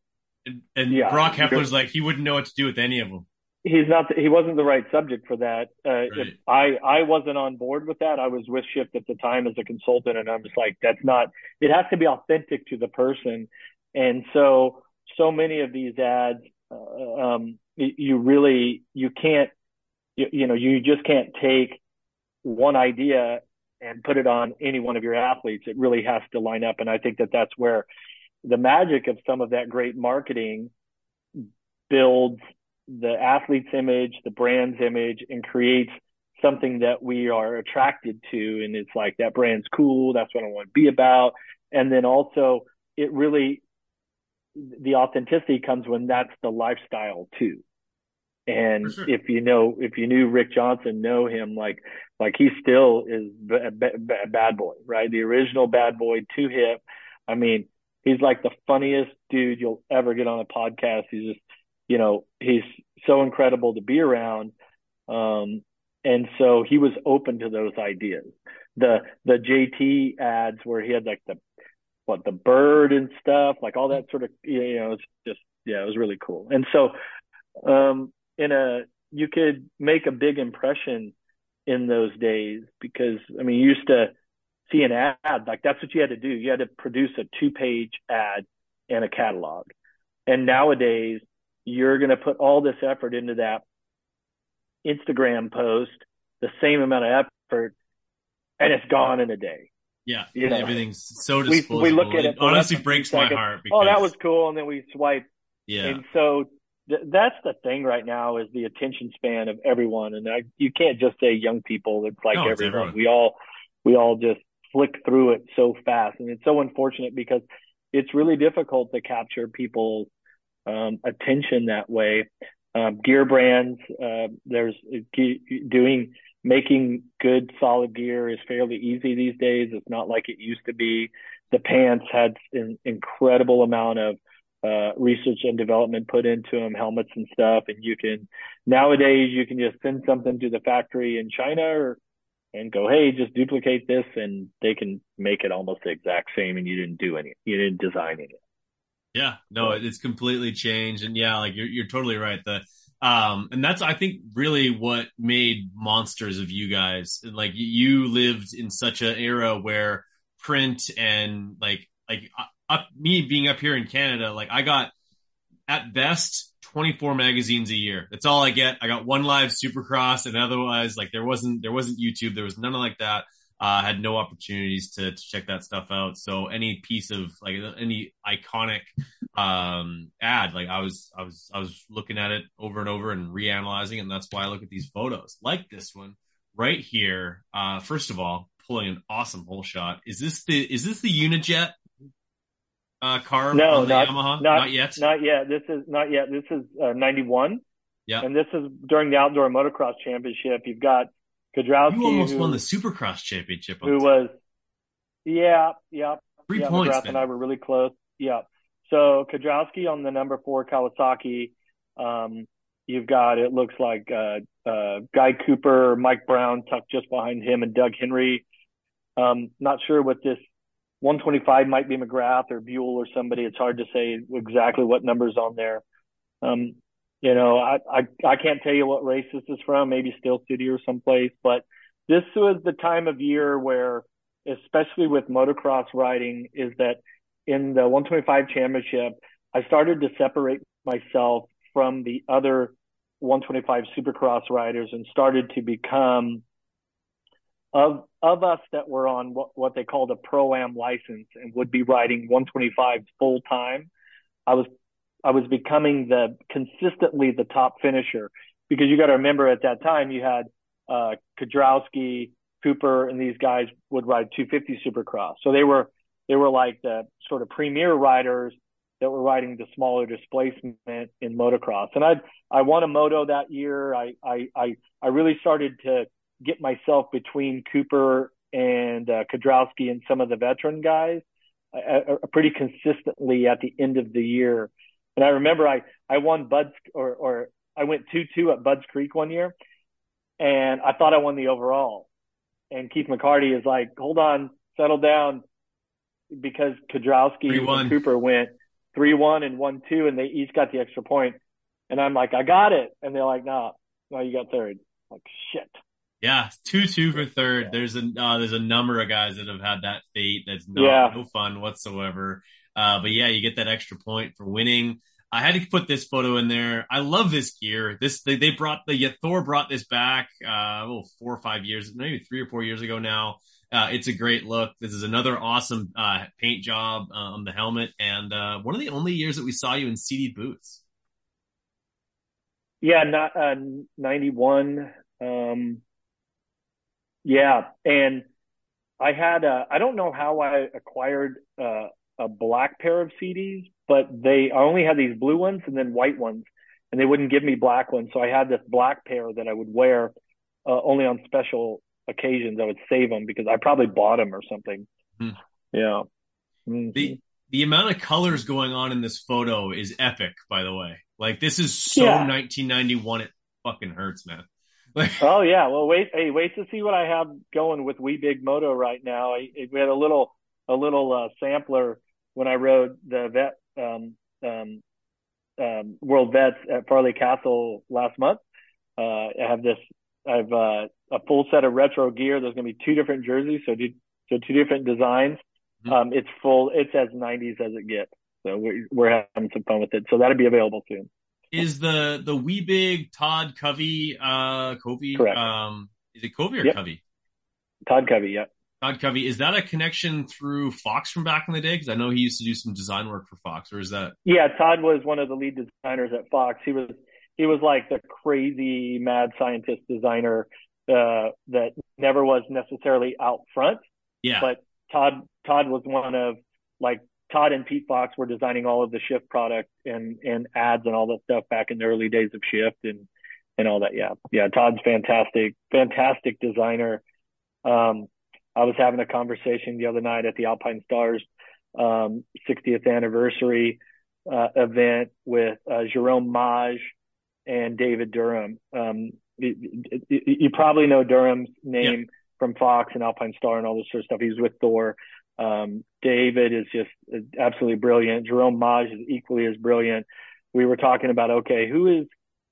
and, and yeah, Brock Hepler's like he wouldn't know what to do with any of them. He's not. He wasn't the right subject for that. Uh, right. I I wasn't on board with that. I was with Shift at the time as a consultant, and I'm just like, that's not. It has to be authentic to the person, and so so many of these ads, uh, um, you really you can't, you, you know, you just can't take one idea and put it on any one of your athletes. It really has to line up. And I think that that's where the magic of some of that great marketing builds the athlete's image, the brand's image, and creates something that we are attracted to. And it's like, that brand's cool. That's what I want to be about. And then also it really, the authenticity comes when that's the lifestyle too. And sure. if you know, if you knew Rick Johnson, know him like, like he still is a bad boy, right? The original bad boy, too hip. I mean, he's like the funniest dude you'll ever get on a podcast. He's just, you know, he's so incredible to be around. Um, and so he was open to those ideas. The the JT ads where he had like the what the bird and stuff, like all that sort of you know, it's just yeah, it was really cool. And so um in a you could make a big impression in those days because I mean you used to see an ad like that's what you had to do. You had to produce a two page ad and a catalog. And nowadays you're going to put all this effort into that Instagram post, the same amount of effort, and it's gone in a day. Yeah, you know, everything's so disposable. We, we look at it, it honestly breaks my heart. Because, oh, that was cool, and then we swipe. Yeah, and so th- that's the thing right now is the attention span of everyone, and I, you can't just say young people. It's like no, everyone. It's we all we all just flick through it so fast, and it's so unfortunate because it's really difficult to capture people's um, attention that way. Um, gear brands, uh, there's doing making good solid gear is fairly easy these days. It's not like it used to be. The pants had an incredible amount of uh, research and development put into them, helmets and stuff. And you can nowadays you can just send something to the factory in China or and go, hey, just duplicate this, and they can make it almost the exact same, and you didn't do any, you didn't design it. Yeah, no, it's completely changed, and yeah, like you're you're totally right. The um, and that's I think really what made monsters of you guys. Like you lived in such an era where print and like like uh, up me being up here in Canada, like I got at best 24 magazines a year. That's all I get. I got one live supercross and otherwise like there wasn't, there wasn't YouTube. There was none of like that. Uh, had no opportunities to, to check that stuff out. So any piece of like any iconic, um, ad, like I was, I was, I was looking at it over and over and reanalyzing it. And that's why I look at these photos like this one right here. Uh, first of all, pulling an awesome hole shot. Is this the, is this the Unijet uh, car no, not, Yamaha? Not, not, yet. Not yet. This is not yet. This is uh, 91. Yeah. And this is during the outdoor motocross championship. You've got Kiedrowski. You almost who, won the supercross championship. Who was, yeah, yeah. Three yeah, points. McGrath and I were really close. Yeah. So Kiedrowski on the number four Kawasaki. Um, you've got, it looks like, uh, uh, Guy Cooper, Mike Brown tucked just behind him and Doug Henry. Um, not sure what this 125 might be McGrath or Buell or somebody. It's hard to say exactly what numbers on there. Um, you know, I, I, I can't tell you what race this is from, maybe Steel City or someplace, but this was the time of year where, especially with motocross riding, is that in the 125 championship, I started to separate myself from the other 125 supercross riders and started to become of of us that were on what, what they called a pro am license and would be riding 125 full time, I was I was becoming the consistently the top finisher because you got to remember at that time you had uh, Kiedrowski, Cooper, and these guys would ride 250 Supercross, so they were they were like the sort of premier riders that were riding the smaller displacement in motocross. And I I won a moto that year. I I I, I really started to get myself between Cooper and uh, Kiedrowski and some of the veteran guys uh, pretty consistently at the end of the year. And I remember I, I won Budds or, or I went 2-2 at Budds Creek one year and I thought I won the overall. And Keith McCarty is like, hold on, settle down because Kiedrowski and Cooper went 3-1 and 1-2 and they each got the extra point. And I'm like, I got it. And they're like, no, no, you got third. I'm like, shit. Yeah, two two for third. There's a uh, there's a number of guys that have had that fate. That's not yeah. no fun whatsoever. Uh, but yeah, you get that extra point for winning. I had to put this photo in there. I love this gear. This they, they brought the Thor brought this back uh well, four or five years, maybe three or four years ago now. Uh, it's a great look. This is another awesome uh, paint job uh, on the helmet, and uh, one of the only years that we saw you in Sidi boots. Yeah, not uh, ninety one. Um, Yeah, and I had a, I don't know how I acquired uh, a black pair of Sidis, but they I only had these blue ones and then white ones, and they wouldn't give me black ones, so I had this black pair that I would wear uh, only on special occasions. I would save them because I probably bought them or something. Hmm. Yeah. Mm-hmm. The the amount of colors going on in this photo is epic, by the way. Like this is so yeah. 1991. It fucking hurts, man. oh yeah. Well, wait. Hey, wait to see what I have going with We Big Moto right now. I, we had a little a little uh, sampler when I rode the vet um, um, um, World Vets at Farleigh Castle last month. Uh, I have this. I have uh, a full set of retro gear. There's going to be two different jerseys, so do, so two different designs. Mm-hmm. Um, it's full. It's as 90s as it gets. So we're, we're having some fun with it. So that'll be available soon. Is the the wee big Todd Covey uh Covey Correct. um is it Covey or yep. Covey? Todd Covey, yeah. Todd Covey, is that a connection through Fox from back in the day? Because I know he used to do some design work for Fox, or is that? Yeah, Todd was one of the lead designers at Fox. He was he was like the crazy mad scientist designer uh, that never was necessarily out front. Yeah. But Todd Todd was one of like Todd and Pete Fox were designing all of the Shift product and and ads and all that stuff back in the early days of Shift and and all that. Yeah, yeah. Todd's fantastic, fantastic designer. Um, I was having a conversation the other night at the Alpinestars um, 60th anniversary uh, event with uh, Jerome Mage and David Durham. Um, you, you, probably know Durham's name yeah. from Fox and Alpine Star and all this sort of stuff. He's with Thor. Um, David is just absolutely brilliant. Jerome Mage is equally as brilliant. We were talking about okay, who is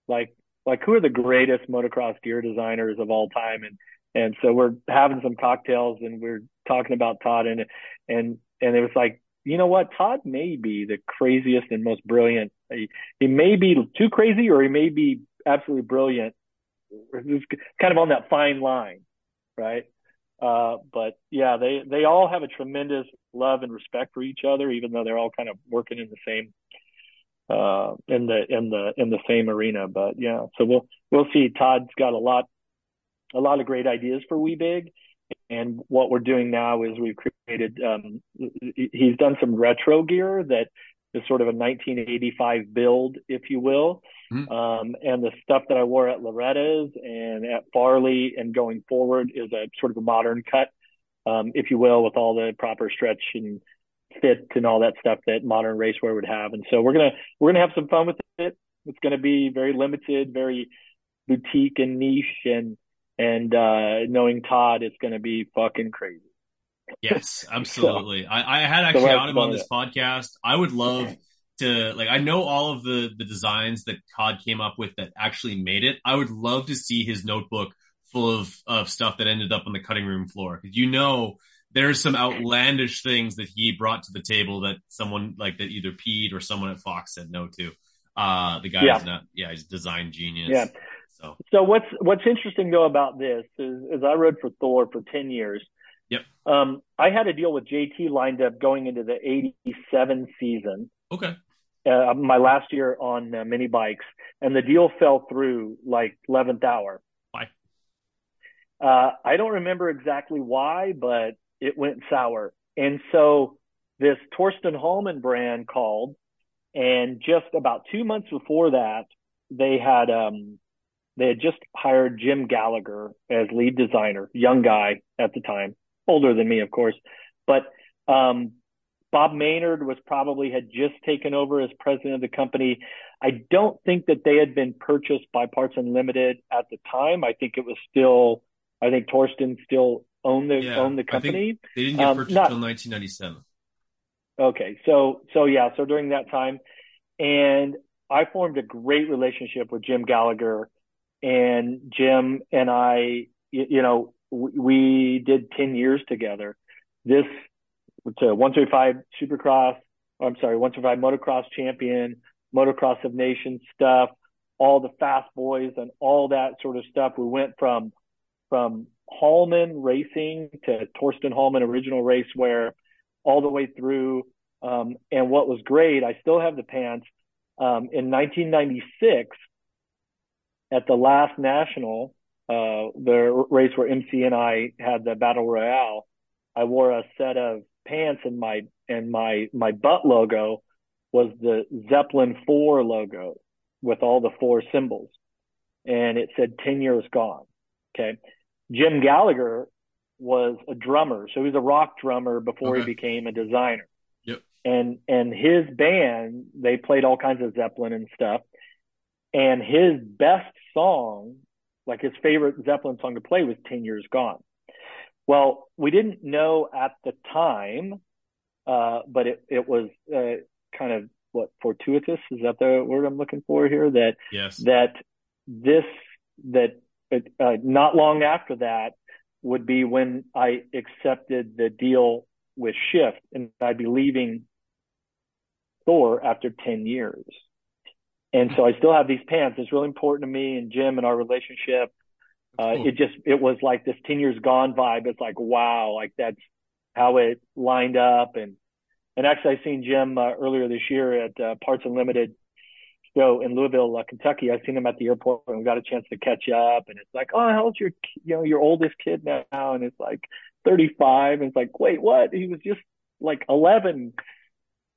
like like who are the greatest motocross gear designers of all time? And and so we're having some cocktails and we're talking about Todd and and and it was like you know what Todd may be the craziest and most brilliant. He, he may be too crazy or he may be absolutely brilliant. It's kind of on that fine line, right? Uh, but yeah, they they all have a tremendous love and respect for each other, even though they're all kind of working in the same uh, in the in the in the same arena. But yeah, so we'll we'll see. Todd's got a lot a lot of great ideas for We Big, and what we're doing now is we've created. Um, he's done some retro gear that is sort of a 1985 build, if you will. Mm-hmm. Um, and the stuff that I wore at Loretta's and at Farleigh and going forward is a sort of a modern cut, um, if you will, with all the proper stretch and fit and all that stuff that modern racewear would have. And so we're gonna we're gonna have some fun with it. It's gonna be very limited, very boutique and niche, and and uh, knowing Todd, it's gonna be fucking crazy. Yes, absolutely. so, I, I had actually so him on this it. podcast. I would love to like I know all of the the designs that Todd came up with that actually made it. I would love to see his notebook full of of stuff that ended up on the cutting room floor because you know there's some outlandish things that he brought to the table that someone like that either Pete or someone at Fox said no to. Uh, the guy yeah. is not, yeah, he's a design genius. Yeah. So, so what's, what's interesting though about this is, is I rode for Thor for 10 years Yep. Um, I had a deal with JT lined up going into the 87 season. Okay. Uh, my last year on uh, mini bikes, and the deal fell through like 11th hour. Why? Uh, I don't remember exactly why, but it went sour. And so this Torsten Hallman brand called, and just about two months before that, they had um, they had just hired Jim Gallagher as lead designer, young guy at the time older than me, of course. But um, Bob Maynard was probably had just taken over as president of the company. I don't think that they had been purchased by Parts Unlimited at the time. I think it was still, I think Torsten still owned the yeah, owned the company. they didn't get um, purchased until 1997. Okay, so so yeah, so during that time, and I formed a great relationship with Jim Gallagher, and Jim and I, you, know, we did 10 years together. This, a 135 Supercross, I'm sorry, 135 motocross champion, motocross of nations stuff, all the fast boys and all that sort of stuff. We went from, from Hallman racing to Torsten Hallman original race racewear all the way through. Um, and what was great, I still have the pants. Um, in 1996, at the last national, uh, the race where MC and I had the battle royale, I wore a set of pants and my and my my butt logo was the Zeppelin four logo with all the four symbols, and it said ten years gone. Okay, Jim Gallagher was a drummer, so he was a rock drummer before okay. he became a designer. Yep. And and his band they played all kinds of Zeppelin and stuff, and his best song, like his favorite Zeppelin song to play, was Ten Years Gone. Well, we didn't know at the time, uh, but it it was uh, kind of what fortuitous is that the word I'm looking for here that yes. that this that uh, not long after that would be when I accepted the deal with Shift and I'd be leaving Thor after 10 years. And so I still have these pants. It's really important to me and Jim and our relationship. Uh, cool. It just, it was like this 10 years gone vibe. It's like, wow, like that's how it lined up. And, and actually I seen Jim uh, earlier this year at uh, Parts Unlimited show in Louisville, uh, Kentucky. I seen him at the airport and we got a chance to catch up. And it's like, oh, how old's your, you know, your oldest kid now? And it's like 35. And it's like, wait, what? He was just like 11.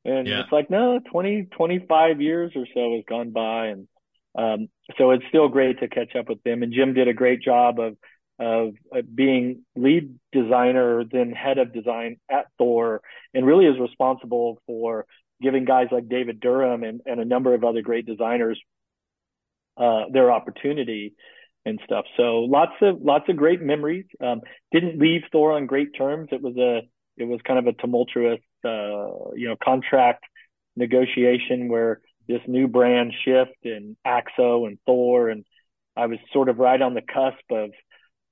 And yeah. it's like, no, 20, 25 years or so has gone by. And, um, so it's still great to catch up with them. And Jim did a great job of, of uh, being lead designer, then head of design at Thor, and really is responsible for giving guys like David Durham and, and a number of other great designers uh, their opportunity and stuff. So lots of lots of great memories. Um, didn't leave Thor on great terms. It was a it was kind of a tumultuous uh, you know contract negotiation where this new brand shift and Axo and Thor and I was sort of right on the cusp of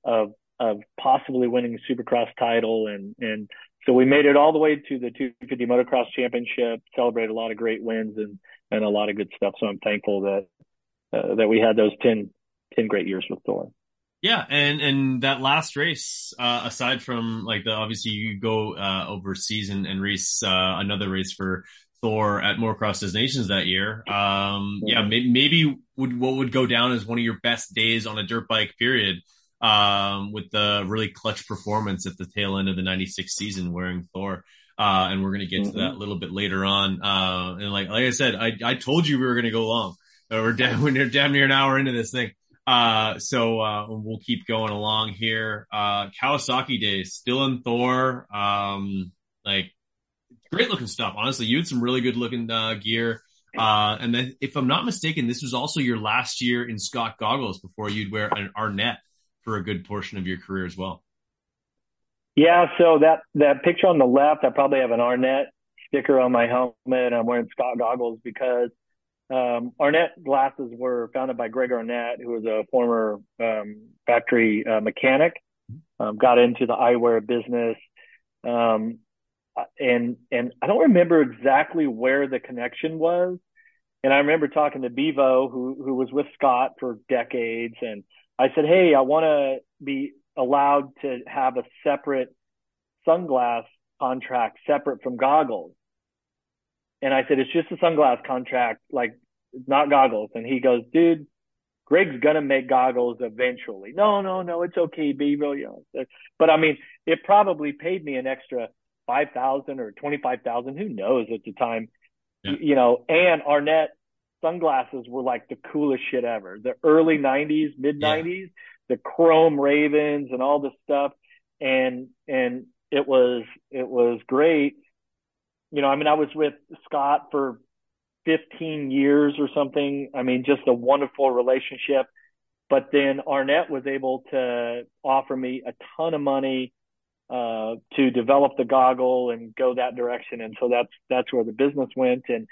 of of possibly winning a Supercross title and and so we made it all the way to the 250 motocross championship, celebrated a lot of great wins and, and a lot of good stuff. So I'm thankful that, uh, that we had those 10, 10 great years with Thor. Yeah, and and that last race, uh, aside from like the obviously you go uh, overseas and, and race uh, another race for Thor at Motocross des Nations that year. Um, yeah, maybe, maybe would what would go down as one of your best days on a dirt bike. Period um, with the really clutch performance at the tail end of the 96 season wearing Thor. Uh, and we're going to get mm-hmm. to that a little bit later on. Uh, and like, like I said, I, I told you we were going to go long. Uh, we're damn, we're damn near an hour into this thing. Uh, so, uh, we'll keep going along here. Uh, Kawasaki days, still in Thor. Um, like great looking stuff. Honestly, you had some really good looking, uh, gear. Uh, and then if I'm not mistaken, this was also your last year in Scott goggles before you'd wear an Arnette for a good portion of your career as well. Yeah, so that that picture on the left, I probably have an Arnette sticker on my helmet. I'm wearing Scott goggles because um, Arnette glasses were founded by Greg Arnette, who was a former um, factory uh, mechanic. Um, got into the eyewear business, um, and and I don't remember exactly where the connection was. And I remember talking to Bevo, who who was with Scott for decades, and I said, Hey, I want to be allowed to have a separate sunglass contract separate from goggles. And I said, it's just a sunglass contract, like not goggles. And he goes, dude, Greg's gonna make goggles eventually. No, no, no, it's okay. You know, but I mean, it probably paid me an extra five thousand or twenty five thousand. Who knows at the time, yeah. you know? And Arnette sunglasses were like the coolest shit ever. The early 90s, mid 90s, yeah. the chrome ravens and all this stuff. And, and it was, it was great. You know, I mean, I was with Scott for 15 years or something. I mean, just a wonderful relationship. But then Arnette was able to offer me a ton of money uh, to develop the goggle and go that direction. And so that's that's where the business went. And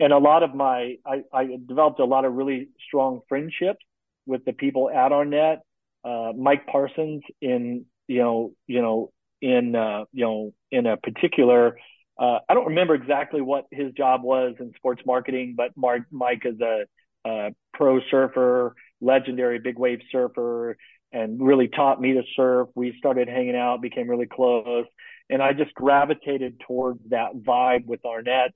and a lot of my I, I developed a lot of really strong friendships with the people at Arnette. Uh, Mike Parsons in you know you know in uh, you know in a particular uh, I don't remember exactly what his job was in sports marketing, but Mark, Mike is a, a pro surfer, legendary big wave surfer, and really taught me to surf. We started hanging out, became really close, and I just gravitated towards that vibe with Arnette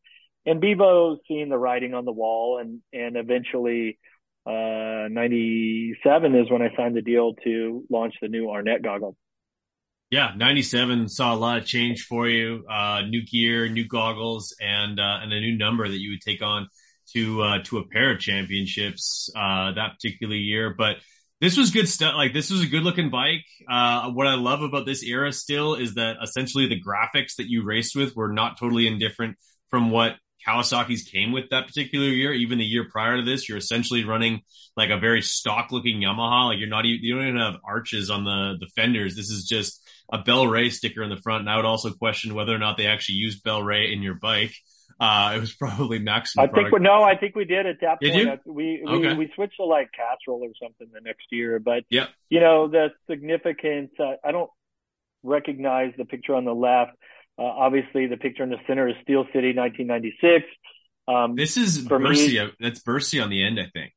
and Bevo seeing the writing on the wall and and eventually uh, 97 is when I signed the deal to launch the new Arnette goggles. Yeah, 97 saw a lot of change for you. Uh, new gear, new goggles, and uh, and a new number that you would take on to uh, to a pair of championships uh, that particular year. But this was good stuff. Like this was a good looking bike. Uh, what I love about this era still is that essentially the graphics that you raced with were not totally indifferent from what Kawasaki's came with that particular year. Even the year prior to this, you're essentially running like a very stock looking Yamaha. Like you're not even, you don't even have arches on the, the fenders. This is just a Bel Ray sticker in the front. And I would also question whether or not they actually used Bel Ray in your bike. Uh, it was probably Maxim. I think no, I think we did at that did point. You? We we, okay. we switched to like Castrol or something the next year. But yeah, you know the significance. Uh, I don't recognize the picture on the left. Uh, obviously, the picture in the center is Steel City, 1996. Um, this is Bercy. That's Bercy on the end, I think,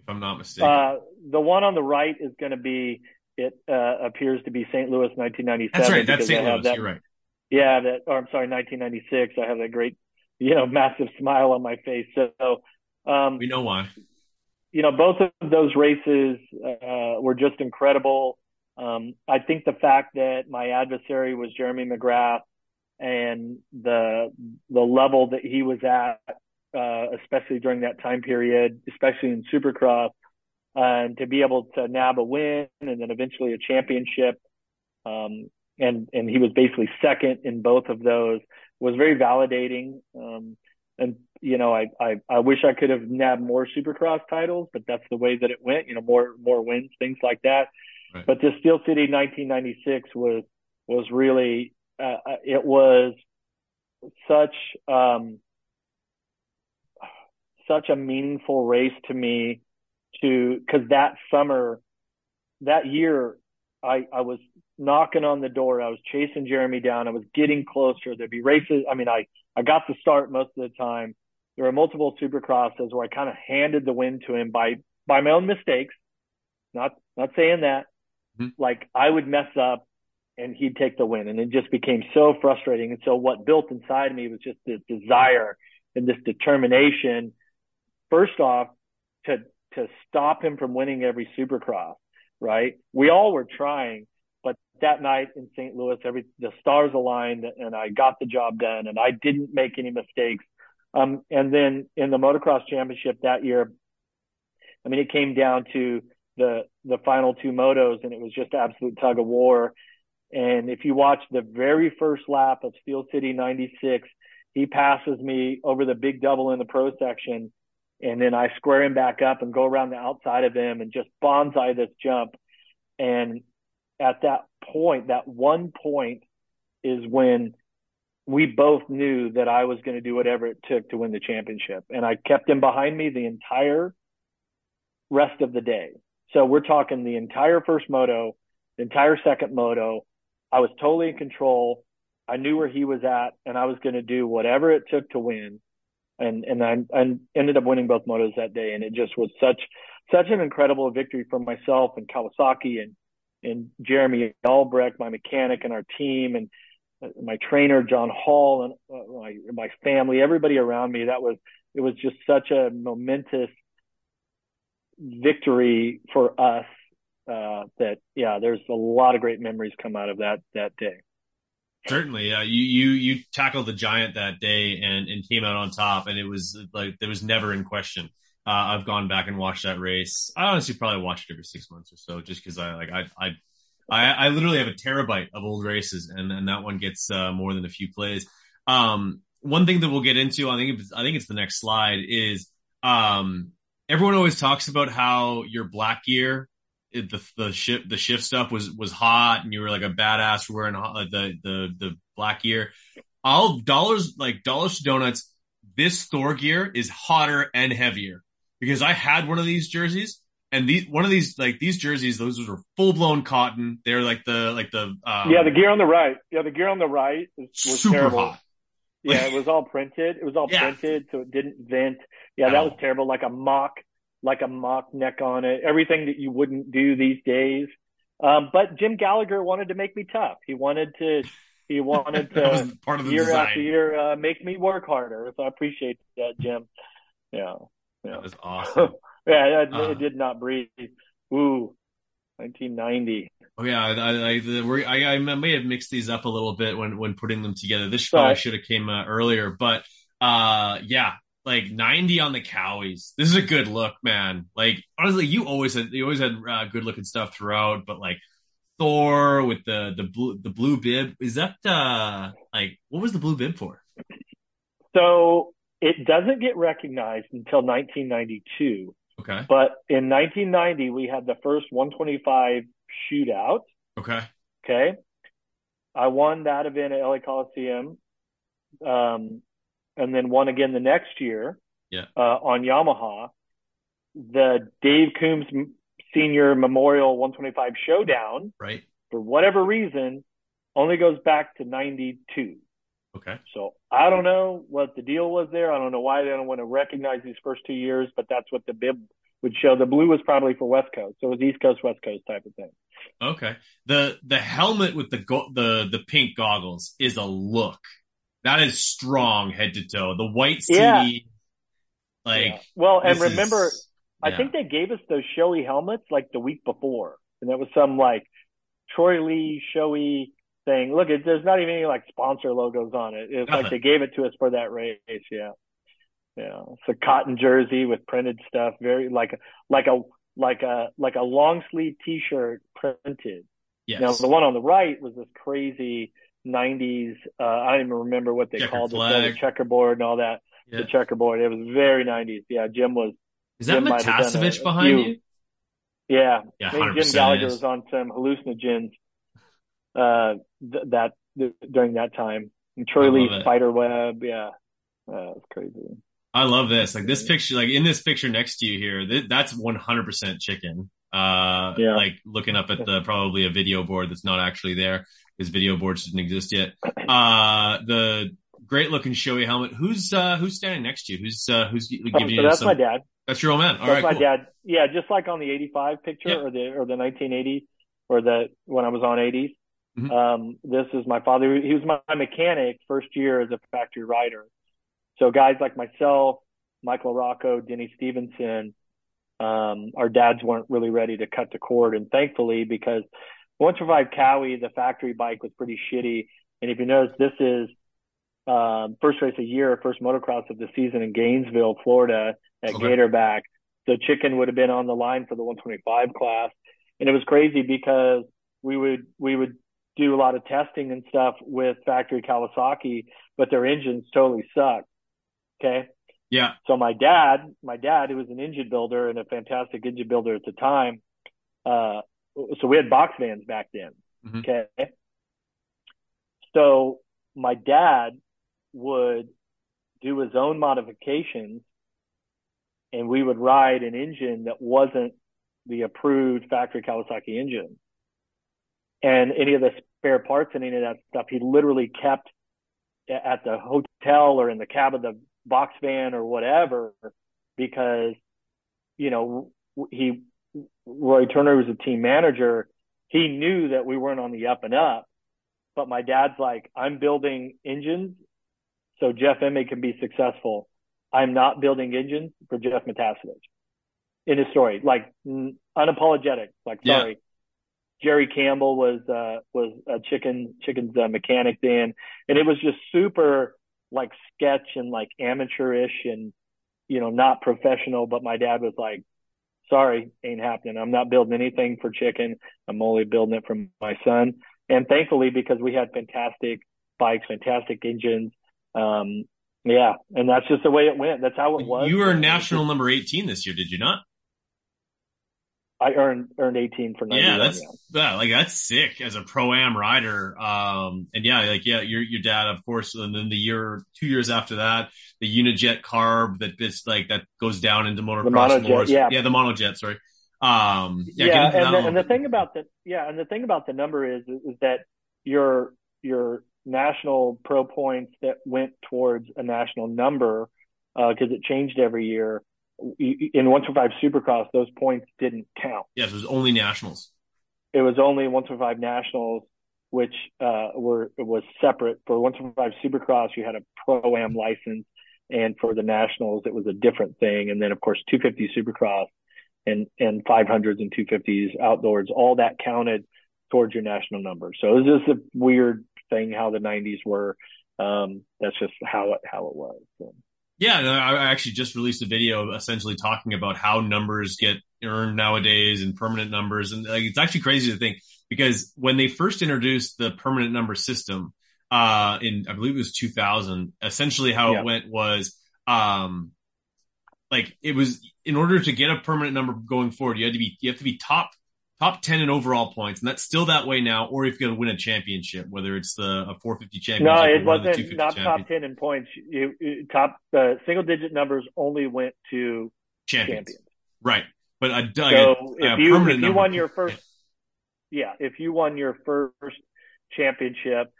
if I'm not mistaken. Uh, the one on the right is going to be. It uh, appears to be St. Louis, 1997. That's right. That's St. Louis. That, You're right. Yeah, that. Or I'm sorry, 1996. I have that great, you know, massive smile on my face. So um, we know why. You know, both of those races uh, were just incredible. Um, I think the fact that my adversary was Jeremy McGrath and the the level that he was at, uh, especially during that time period, especially in Supercross, uh, and to be able to nab a win and then eventually a championship, um, and and he was basically second in both of those was very validating. Um, and you know, I, I I wish I could have nabbed more Supercross titles, but that's the way that it went. You know, more more wins, things like that. Right. But the Steel City 1996 was was really it was such um, such a meaningful race to me to because that summer that year I I was knocking on the door. I was chasing Jeremy down. I was getting closer. There'd be races. I mean I I got the start most of the time. There were multiple supercrosses where I kind of handed the win to him by by my own mistakes. Not not saying that. Mm-hmm. like I would mess up and he'd take the win. And it just became so frustrating. And so what built inside me was just this desire and this determination, first off, to to stop him from winning every supercross, right? We all were trying, but that night in St. Louis, every the stars aligned and I got the job done and I didn't make any mistakes. Um, and then in the motocross championship that year, I mean, it came down to the the final two motos and it was just absolute tug of war and if you watch the very first lap of Steel City 96, he passes me over the big double in the pro section. And then I square him back up and go around the outside of him and just bonsai this jump. And at that point, that one point is when we both knew that I was going to do whatever it took to win the championship. And I kept him behind me the entire rest of the day. So we're talking the entire first moto, the entire second moto, I was totally in control. I knew where he was at, and I was going to do whatever it took to win. And and I, I ended up winning both motos that day, and it just was such such an incredible victory for myself and Kawasaki and and Jeremy Albrecht, my mechanic, and our team, and my trainer John Hall, and uh, my my family, everybody around me. That was it was just such a momentous victory for us uh, that yeah, there's a lot of great memories come out of that that day. Certainly, you you you tackled the giant that day and and came out on top, and it was like there was never in question. Uh, I've gone back and watched that race. I honestly probably watch it every six months or so, just because I like I I. I, I literally have a terabyte of old races, and, and that one gets uh, more than a few plays. Um, one thing that we'll get into, I think, I think it's the next slide, is um, everyone always talks about how your black gear it, the the ship the shift stuff was was hot and you were like a badass wearing the the the black gear. All dollars like dollars to donuts. This Thor gear is hotter and heavier because I had one of these jerseys and these one of these like these jerseys those were full blown cotton. They're like the like the um, yeah the gear on the right yeah the gear on the right was, was super terrible. hot. Yeah, it was all printed. It was all Yeah. printed, so it didn't vent. Yeah, that was terrible. Like a mock, like a mock neck on it. Everything that you wouldn't do these days. Um, but Jim Gallagher wanted to make me tough. He wanted to. He wanted to part of the year design. after year uh, make me work harder. So I appreciate that, Jim. Yeah. Yeah. That was awesome. Yeah, it, uh, it did not breathe. Ooh, 1990. Oh yeah, I I, I, I, may have mixed these up a little bit when when putting them together. This probably should have came uh, earlier, but uh, yeah, like 90 on the Cowies. This is a good look, man. Like honestly, you always had you always had uh, good looking stuff throughout, but like Thor with the the blue the blue bib is that uh like what was the blue bib for? So it doesn't get recognized until 1992. Okay. But in 1990, we had the first 125 shootout. Okay. Okay. I won that event at LA Coliseum. Um, and then won again the next year. Yeah. Uh, on Yamaha. The Dave Coombs Senior Memorial 125 Showdown. Right. For whatever reason, only goes back to 92. Okay. So I don't know what the deal was there. I don't know why they don't want to recognize these first two years, but that's what the bib would show. The blue was probably for West Coast, so it was East Coast, West Coast type of thing. Okay. The the helmet with the go- the the pink goggles is a look. That is strong head to toe. The white Sidi, yeah. like yeah. well, and remember, is, yeah. I think they gave us those Shoei helmets like the week before, and that was some like Troy Lee Shoei thing. Look, it, there's not even any like sponsor logos on it. It's like they gave it to us for that race. Yeah, yeah. It's a cotton jersey with printed stuff. Very like like a like a like a long sleeve T-shirt printed. Yes. Now the one on the right was this crazy '90s. Uh, I don't even remember what they Checker called flag. it. The checkerboard and all that. Yeah. The checkerboard. It was very '90s. Yeah, Jim was. Is that Matiasevich behind few, you? Yeah, yeah Jim Gallagher is. was on some hallucinogens uh, th- that th- during that time. And Troy Lee spider web, yeah, uh, it's crazy. I love this. Like this picture, like in this picture next to you here, th- that's 100% chicken. Uh, yeah. like looking up at the, probably a video board that's not actually there. His video boards didn't exist yet. Uh, the great looking Shoei helmet. Who's, uh, who's standing next to you? Who's, uh, who's giving oh, so you that's some... my dad. That's your old man. All that's right, my cool. dad. Yeah. Just like on the 85 picture or the, or the 1980 or the, when I was on 80s. Mm-hmm. Um, this is my father. He was my mechanic first year as a factory rider. So guys like myself, Mike LaRocco, Denny Stephenson, um, our dads weren't really ready to cut the cord. And thankfully, because 125 Cowie, the factory bike was pretty shitty. And if you notice, this is um, first race of the year, first motocross of the season in Gainesville, Florida at okay. Gatorback. So Chicken would have been on the line for the 125 class. And it was crazy because we would, we would do a lot of testing and stuff with factory Kawasaki, but their engines totally sucked. Okay. Yeah. So my dad, my dad, who was an engine builder and a fantastic engine builder at the time, uh, so we had box vans back then. Mm-hmm. Okay. So my dad would do his own modifications and we would ride an engine that wasn't the approved factory Kawasaki engine and any of the spare parts and any of that stuff, he literally kept at the hotel or in the cab of the box van or whatever, because, you know, he, Roy Turner was a team manager. He knew that we weren't on the up and up, but my dad's like, I'm building engines so Jeff Emig can be successful. I'm not building engines for Jeff Matiasevich in his story, like unapologetic, like, sorry, Jerry Campbell was uh, was a chicken chicken's uh, mechanic then, and it was just super like sketch and like amateurish and you know not professional. But my dad was like, "Sorry, ain't happening. I'm not building anything for chicken. I'm only building it for my son." And thankfully, because we had fantastic bikes, fantastic engines, um, yeah, and that's just the way it went. That's how it was. You were national number 18 this year, did you not? I earned earned 18 for 91. Yeah, that's yeah, like that's sick as a pro am rider. Um, and yeah, like yeah, your your dad, of course, and then the year two years after that, the Unijet carb that this like that goes down into motocross more. Yeah. yeah, the monojet. Sorry. Um, yeah, yeah and, the, and the thing about the yeah, and the thing about the number is is that your your national pro points that went towards a national number because uh, it changed every year in 125 Supercross, those points didn't count. Yes, it was only nationals. It was only 125 nationals, which uh, were was separate. For 125 Supercross, you had a pro am license, and for the nationals it was a different thing. And then of course 250 Supercross and and 500s and 250s outdoors, all that counted towards your national number. So it was just a weird thing how the 90s were. Um, that's just how it how it was. So. Yeah, I actually just released a video essentially talking about how numbers get earned nowadays and permanent numbers, and like, it's actually crazy to think because when they first introduced the permanent number system, uh, in I believe it was 2000, essentially how yeah. it went was, um, like it was in order to get a permanent number going forward, you had to be you have to be top top 10 in overall points, and that's still that way now, or if you're going to win a championship, whether it's the a 450 championship. No, it wasn't not top 10 in points. You, you, top uh, single digit numbers only went to champions. champions. Right. But a, so a, if you, if you won your first, yeah, if you won your first championship,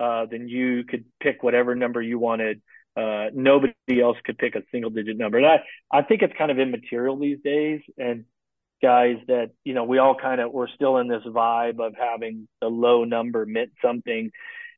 uh, then you could pick whatever number you wanted. Uh, nobody else could pick a single digit number. And I, I think it's kind of immaterial these days. And guys that you know we all kind of we're still in this vibe of having the low number meant something.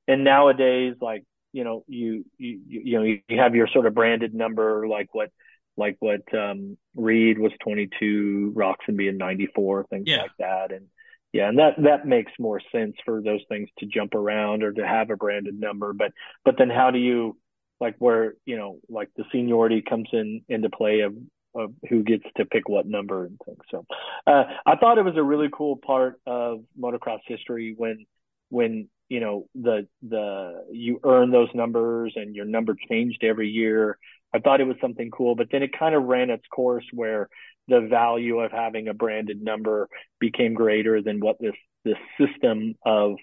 And nowadays like you know you you you know you have your sort of branded number like what like what um Reed was 22 Roczen being 94 things yeah. like that. And yeah and that that makes more sense for those things to jump around or to have a branded number. But but then how do you like where you know like the seniority comes in into play of of who gets to pick what number and things. So uh, I thought it was a really cool part of motocross history when when you know the the you earn those numbers and your number changed every year. I thought it was something cool, but then it kind of ran its course where the value of having a branded number became greater than what this this system of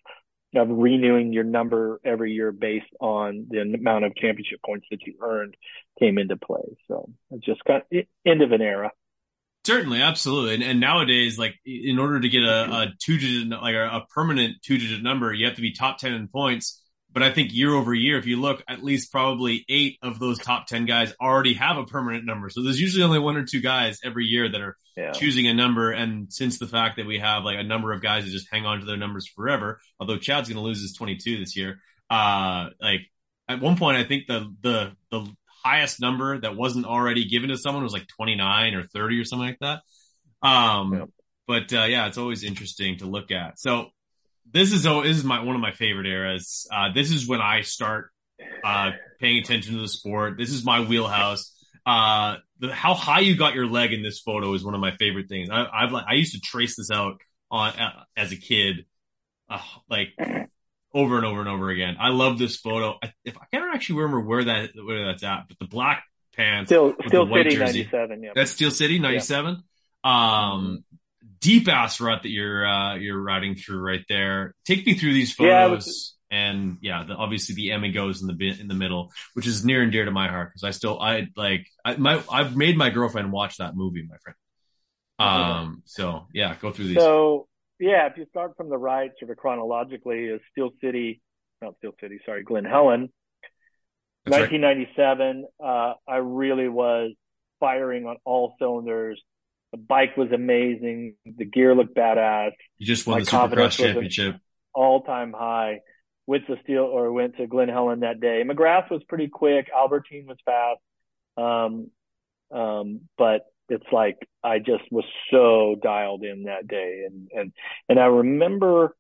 of renewing your number every year based on the amount of championship points that you earned came into play. So it's just kind of end of an era. Certainly, absolutely, and, and nowadays, like in order to get a, a two digit, like a, a permanent two digit number, you have to be top ten in points. But I think year over year, if you look, at least probably eight of those top 10 guys already have a permanent number. So there's usually only one or two guys every year that are yeah. choosing a number. And since the fact that we have like a number of guys that just hang on to their numbers forever, although Chad's going to lose his 22 this year, uh, like at one point, I think the, the, the highest number that wasn't already given to someone was like 29 or 30 or something like that. Um, yeah. but, uh, yeah, it's always interesting to look at. So this is oh, this is my one of my favorite eras. Uh, this is when I start uh, paying attention to the sport. This is my wheelhouse. Uh, the, how high you got your leg in this photo is one of my favorite things. I, I've I used to trace this out on uh, as a kid, uh, like over and over and over again. I love this photo. I, if I can't actually remember where that where that's at, but the black pants, still Steel City '97. Yeah, that's Steel City '97. Yeah. Um, deep ass rut that you're uh, you're riding through right there. Take me through these photos. Yeah, and yeah, the, obviously the Emigos in the in the middle, which is near and dear to my heart because I still I like I my I've made my girlfriend watch that movie, my friend. Um, so yeah, go through these. So yeah, if you start from the right, sort of chronologically, is Steel City, not Steel City, sorry, Glen Helen. That's 1997, right. uh, I really was firing on all cylinders. The bike was amazing. The gear looked badass. You just won My the Supercross championship. All time high. Went to Steel or went to Glen Helen that day. McGrath was pretty quick. Albertine was fast. Um, um, but it's like I just was so dialed in that day. And, and, and I remember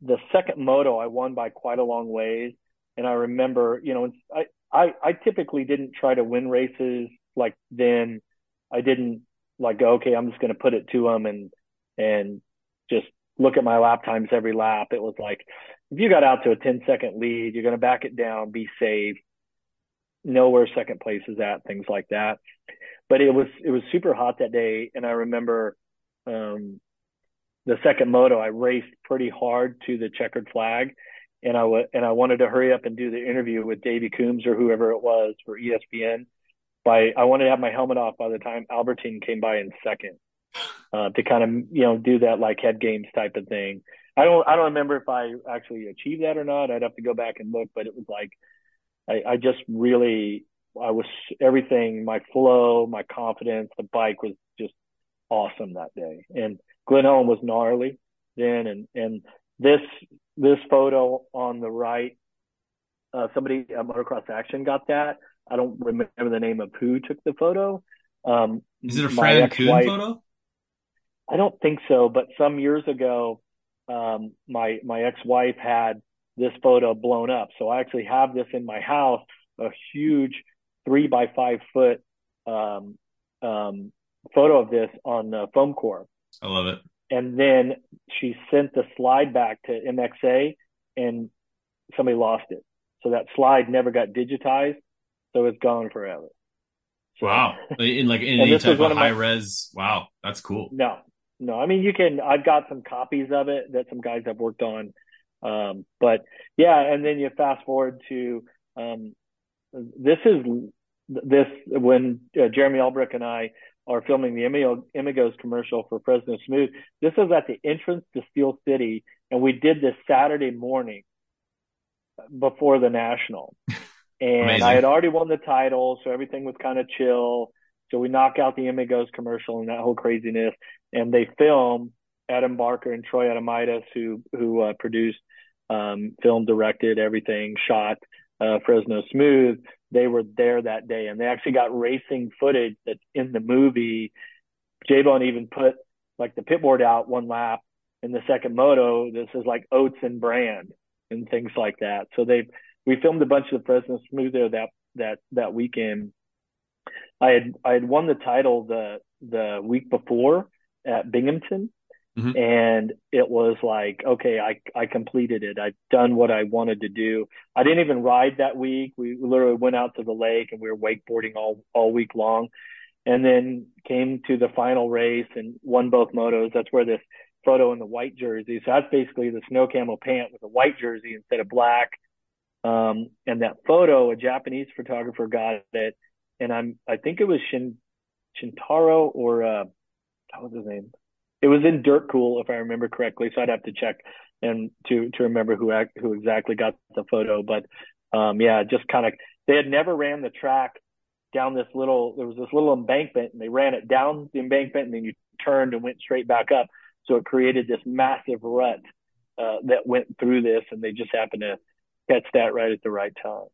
the second moto I won by quite a long ways. And I remember, you know, I, I, I typically didn't try to win races like then. I didn't like okay, I'm just going to put it to them and, and just look at my lap times every lap. It was like, if you got out to a 10 second lead, you're going to back it down, be safe, know where second place is at, things like that. But it was, it was super hot that day. And I remember, um, the second moto, I raced pretty hard to the checkered flag and I w- and I wanted to hurry up and do the interview with Davey Coombs or whoever it was for ESPN by I wanted to have my helmet off by the time Albertine came by in second uh, to kind of you know do that like head games type of thing. I don't I don't remember if I actually achieved that or not. I'd have to go back and look, but it was like I, I just really I was everything my flow, my confidence, the bike was just awesome that day. And Glen Helen was gnarly then, and and this this photo on the right, uh, somebody at Motocross Action got that I don't remember the name of who took the photo. Um, Is it a Fran Kuhn photo? I don't think so, but some years ago, um, my my ex-wife had this photo blown up. So I actually have this in my house, a huge three by five foot um, um, photo of this on the foam core. I love it. And then she sent the slide back to MXA, and somebody lost it. So that slide never got digitized, so it's gone forever. So, wow! In like in any type of high my, res. Wow, that's cool. No, no. I mean, you can. I've got some copies of it that some guys have worked on. Um, but yeah, and then you fast forward to um, this is this when uh, Jeremy Albrecht and I are filming the Emigos commercial for Fresno Smooth. This is at the entrance to Steel City, and we did this Saturday morning before the national. And Amazing. I had already won the title, so everything was kind of chill. So we knock out the Emigos commercial and that whole craziness, and they film Adam Barker and Troy Adamitis, who who uh, produced, um, film, directed everything, shot uh, Fresno Smooth. They were there that day, and they actually got racing footage that's in the movie. J Bone even put like the pit board out one lap in the second moto. This is like Oats and Brand and things like that. So they we filmed a bunch of the Fresno Smooth there that that that weekend. I had I had won the title the the week before at Binghamton, mm-hmm. and it was like okay, I I completed it. I've done what I wanted to do. I didn't even ride that week. We literally went out to the lake and we were wakeboarding all all week long, and then came to the final race and won both motos. That's where this photo in the white jersey. So that's basically the snow camel pant with a white jersey instead of black. Um, and that photo, a Japanese photographer got it, and I'm I think it was Shin Shintaro or uh, what was his name? It was in Dirt Cool if I remember correctly. So I'd have to check and to to remember who who exactly got the photo. But um, yeah, just kind of they had never ran the track down this little there was this little embankment and they ran it down the embankment and then you turned and went straight back up so it created this massive rut uh, that went through this, and they just happened to catch that right at the right time.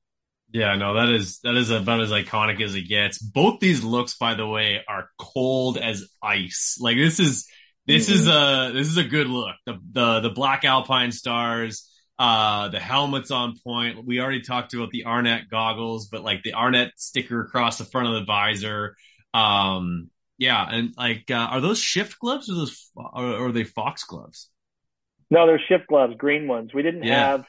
Yeah, no, that is that is about as iconic as it gets. Both these looks, by the way, are cold as ice. Like this is this mm-hmm. is a this is a good look. The the the black Alpinestars, uh, the helmets on point. We already talked about the Arnette goggles, but like the Arnette sticker across the front of the visor. Um, yeah, and like, uh, are those shift gloves or those or, or are they Fox gloves? No, they're shift gloves, green ones. We didn't yeah. have.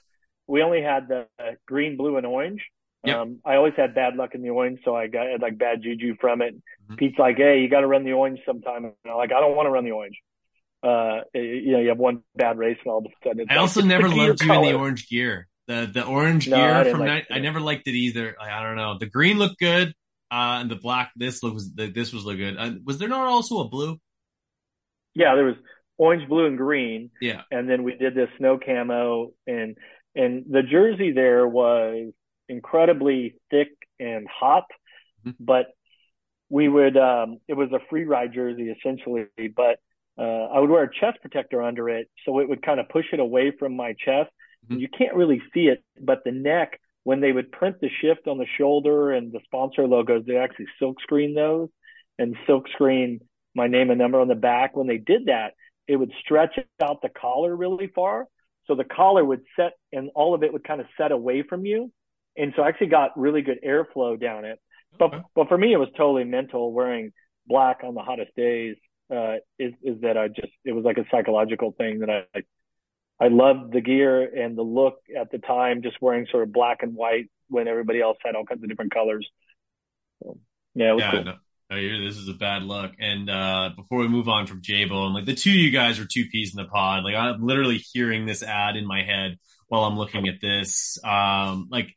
We only had the green, blue, and orange. Yep. Um, I always had bad luck in the orange, so I got like bad juju from it. Mm-hmm. Pete's like, "Hey, you got to run the orange sometime." And I'm like, "I don't want to run the orange." Uh, you know, you have one bad race, and all of a sudden, I like, also never loved you color. in the orange gear. The the orange no, gear from like I never liked it either. Like, I don't know. The green looked good. Uh, and the black, this looks, this was look good. Uh, was there not also a blue? Yeah, there was orange, blue, and green. Yeah. And then we did this snow camo and, and the jersey there was incredibly thick and hot, mm-hmm. but we would, um, it was a free ride jersey essentially, but, uh, I would wear a chest protector under it. So it would kind of push it away from my chest. Mm-hmm. You can't really see it, but the neck when they would print the shift on the shoulder and the sponsor logos, they actually silkscreen those and silkscreen my name and number on the back. When they did that, it would stretch out the collar really far. So the collar would set and all of it would kind of set away from you. And so I actually got really good airflow down it. But, okay. but for me, it was totally mental wearing black on the hottest days. Uh, is, is that I just, it was like a psychological thing that I, I loved the gear and the look at the time, just wearing sort of black and white when everybody else had all kinds of different colors. So, yeah, it was yeah, cool. No, no, this is a bad look. And uh, before we move on from j Bone, like the two of you guys are two peas in the pod. Like I'm literally hearing this ad in my head while I'm looking at this. Um, like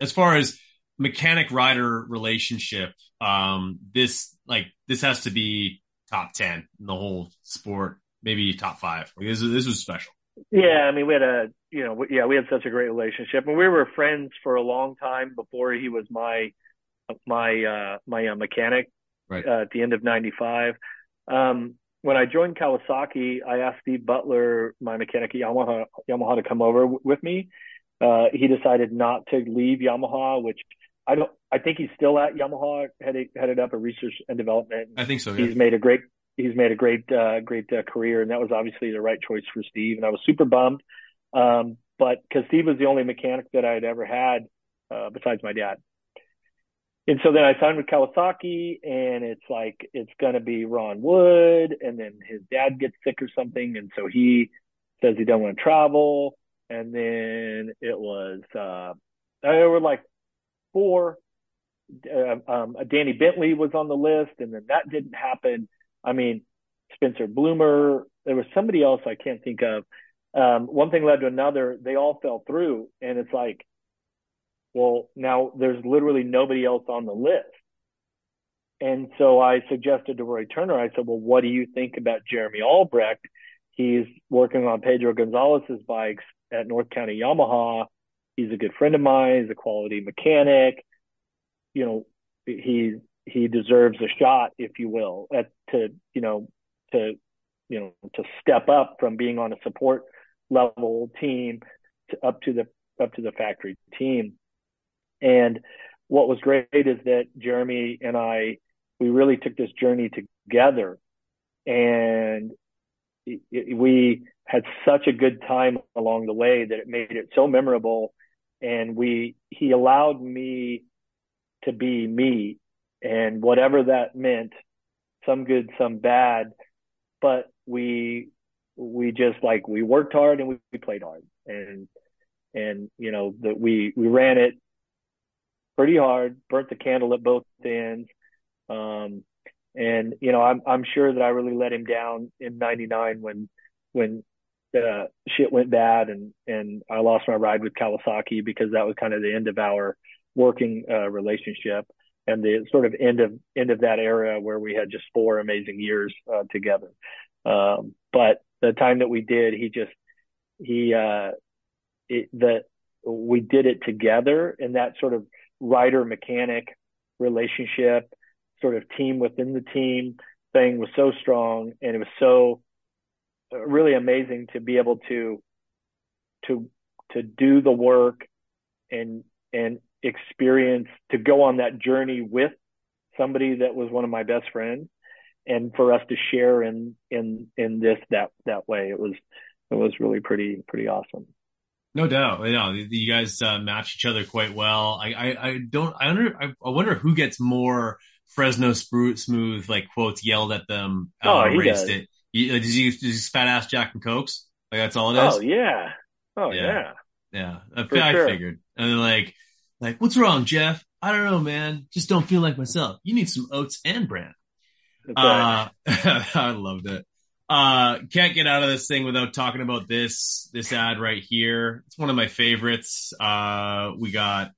as far as mechanic rider relationship, um, this like this has to be top ten in the whole sport, maybe top five. Like, this this was special. Yeah, I mean, we had a, you know, yeah, we had such a great relationship, and we were friends for a long time before he was my, my, uh, my uh, mechanic. Right. Uh, at the end of '95, um, when I joined Kawasaki, I asked Steve Butler, my mechanic at Yamaha, Yamaha, to come over w- with me. Uh, he decided not to leave Yamaha, which I don't. I think he's still at Yamaha, headed headed up a research and development. I think so. Yeah. He's made a great he's made a great uh, great uh, career, and that was obviously the right choice for Steve. And I was super bummed, um, but because Steve was the only mechanic that I had ever had uh, besides my dad. And so then I signed with Kawasaki, and it's like it's gonna be Ron Wood, and then his dad gets sick or something, and so he says he don't want to travel, and then it was uh, there were like four. Uh, um, Danny Bentley was on the list, and then that didn't happen. I mean, Spencer Bloomer. There was somebody else I can't think of. Um, one thing led to another. They all fell through, and it's like, well, now there's literally nobody else on the list. And so I suggested to Roy Turner, I said, well, what do you think about Jeremy Albrecht? He's working on Pedro Gonzalez's bikes at North County Yamaha. He's a good friend of mine. He's a quality mechanic. You know, he's he deserves a shot, if you will, at to you know to you know to step up from being on a support level team to up to the up to the factory team. And what was great is that Jeremy and I we really took this journey together, and it, it, we had such a good time along the way that it made it so memorable. And we he allowed me to be me. And whatever that meant, some good, some bad, but we we just like we worked hard and we, we played hard. And and you know that we we ran it pretty hard, burnt the candle at both ends. Um, and you know, I'm I'm sure that I really let him down in '99 when when uh, shit went bad and and I lost my ride with Kawasaki because that was kind of the end of our working uh, relationship and the sort of end of end of that era where we had just four amazing years uh, together. Um, but the time that we did, he just he uh, it, that we did it together, and that sort of rider mechanic relationship, sort of team within the team thing was so strong, and it was so uh, really amazing to be able to to to do the work and and experience to go on that journey with somebody that was one of my best friends and for us to share in in in this that that way. It was it was really pretty pretty awesome no doubt yeah you guys uh, match each other quite well I, I i, don't i wonder I, wonder who gets more fresno smooth like quotes yelled at them uh, oh, he does. it you, does he does he fat ass jack and cokes like that's all it is oh yeah oh yeah yeah, yeah. I, I sure. figured and then like like, what's wrong, Jeff? I don't know, man. Just don't feel like myself. You need some oats and bran. Uh, I loved it. Uh, can't get out of this thing without talking about this, this ad right here. It's one of my favorites. Uh, we got,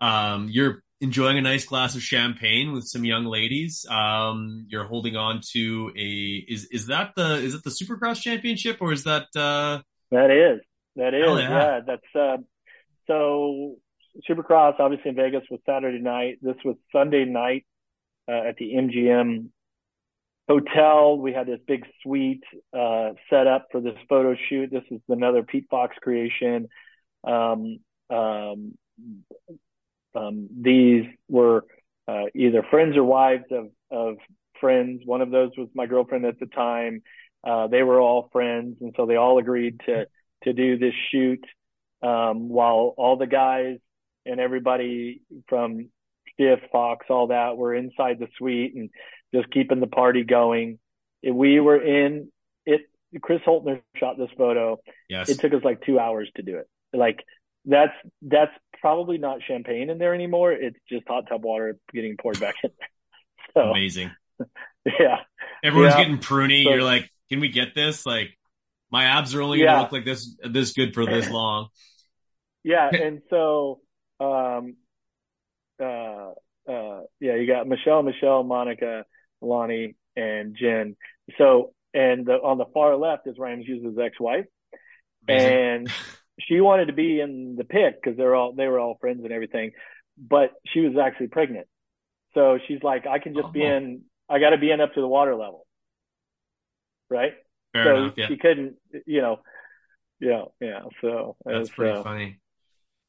um, you're enjoying a nice glass of champagne with some young ladies. Um, you're holding on to a, is, is that the, is it the supercross championship or is that, uh, that is, that is, yeah. yeah. that's, uh, so Supercross, obviously in Vegas, was Saturday night. This was Sunday night uh, at the MGM hotel. We had this big suite uh, set up for this photo shoot. This is another Pete Fox creation. Um, um, um, these were uh, either friends or wives of, of friends. One of those was my girlfriend at the time. Uh, they were all friends, and so they all agreed to to do this shoot. Um, while all the guys and everybody from Shift, Fox, all that were inside the suite and just keeping the party going. We were in it. Chris Holtner shot this photo. Yes. It took us like two hours to do it. Like that's that's probably not champagne in there anymore. It's just hot tub water getting poured back in. So, Amazing. Yeah. Everyone's yeah. getting pruny. So, You're like, can we get this? Like, my abs are only gonna look like this this good for this long. Yeah, and so um, uh, uh, yeah, you got Michelle, Michelle, Monica, Lonnie, and Jen. So, and the, on the far left is Ryan Hughes' ex-wife, and she wanted to be in the pick because they're all they were all friends and everything, but she was actually pregnant. So she's like, I can just oh. be in. I got to be in up to the water level, right? Fair so enough, yeah. she couldn't, you know, yeah, yeah. So that's pretty uh, funny.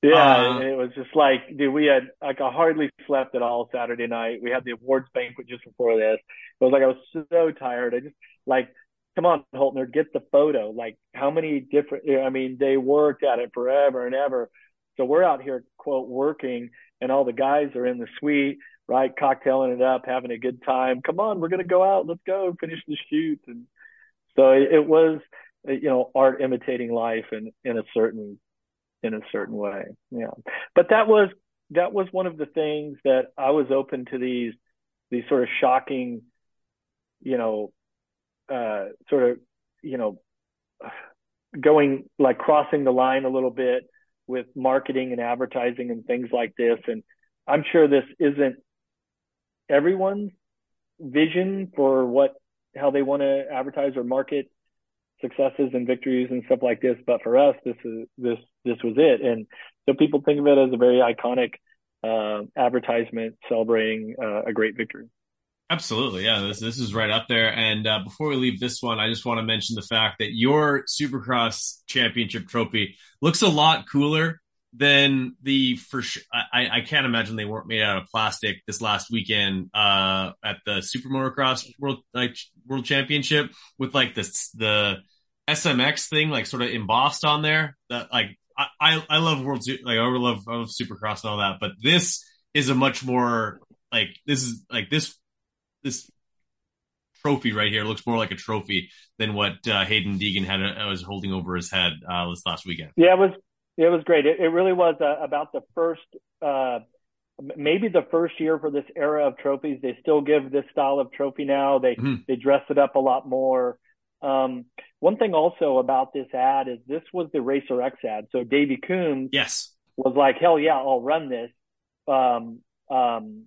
Yeah, uh, it was just like, dude, we had like I hardly slept at all Saturday night. We had the awards banquet just before this. It was like I was so tired. I just like, come on, Holtner, get the photo. Like, how many different? I mean, they worked at it forever and ever. So we're out here, quote, working, and all the guys are in the suite, right, cocktailing it up, having a good time. Come on, we're gonna go out. Let's go finish the shoot. And so it, it was, you know, art imitating life in in a certain in a certain way. Yeah. But that was that was one of the things that I was open to these these sort of shocking, you know, uh, sort of, you know, going like crossing the line a little bit with marketing and advertising and things like this. And I'm sure this isn't everyone's vision for what how they want to advertise or market successes and victories and stuff like this. But for us, this is this this was it, and so people think of it as a very iconic uh, advertisement celebrating uh, a great victory. Absolutely, yeah. This this is right up there. And uh, before we leave this one, I just want to mention the fact that your Supercross Championship trophy looks a lot cooler than the for sure. I, I can't imagine they weren't made out of plastic this last weekend uh, at the Super Motocross World like World Championship with like this the SMX thing like sort of embossed on there. That like I I love World like I love I love Supercross and all that, but this is a much more like this is like this this trophy right here looks more like a trophy than what uh, Haiden Deegan had uh, was holding over his head uh, this last weekend. Yeah, it was it was great. It, it really was uh, about the first, uh, maybe the first year for this era of trophies. They still give this style of trophy now. They mm-hmm. they dress it up a lot more. Um, one thing also about this ad is this was the Racer X ad. So Davey Coombs yes. was like, hell yeah, I'll run this. Um, um,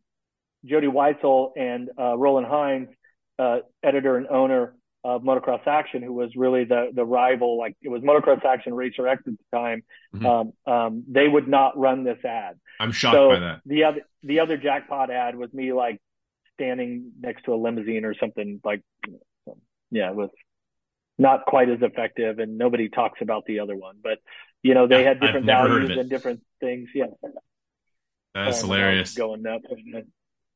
Jody Weisel and uh, Roland Hinz, uh, editor and owner, of Motocross Action, who was really the the rival. Like it was Motocross Action Racer X at the time. Mm-hmm. Um, um, they would not run this ad. I'm shocked so by that. The other the other jackpot ad was me like standing next to a limousine or something like. Yeah, it was not quite as effective, and nobody talks about the other one. But you know, they had different values and different things. Yeah, that's hilarious. Going up.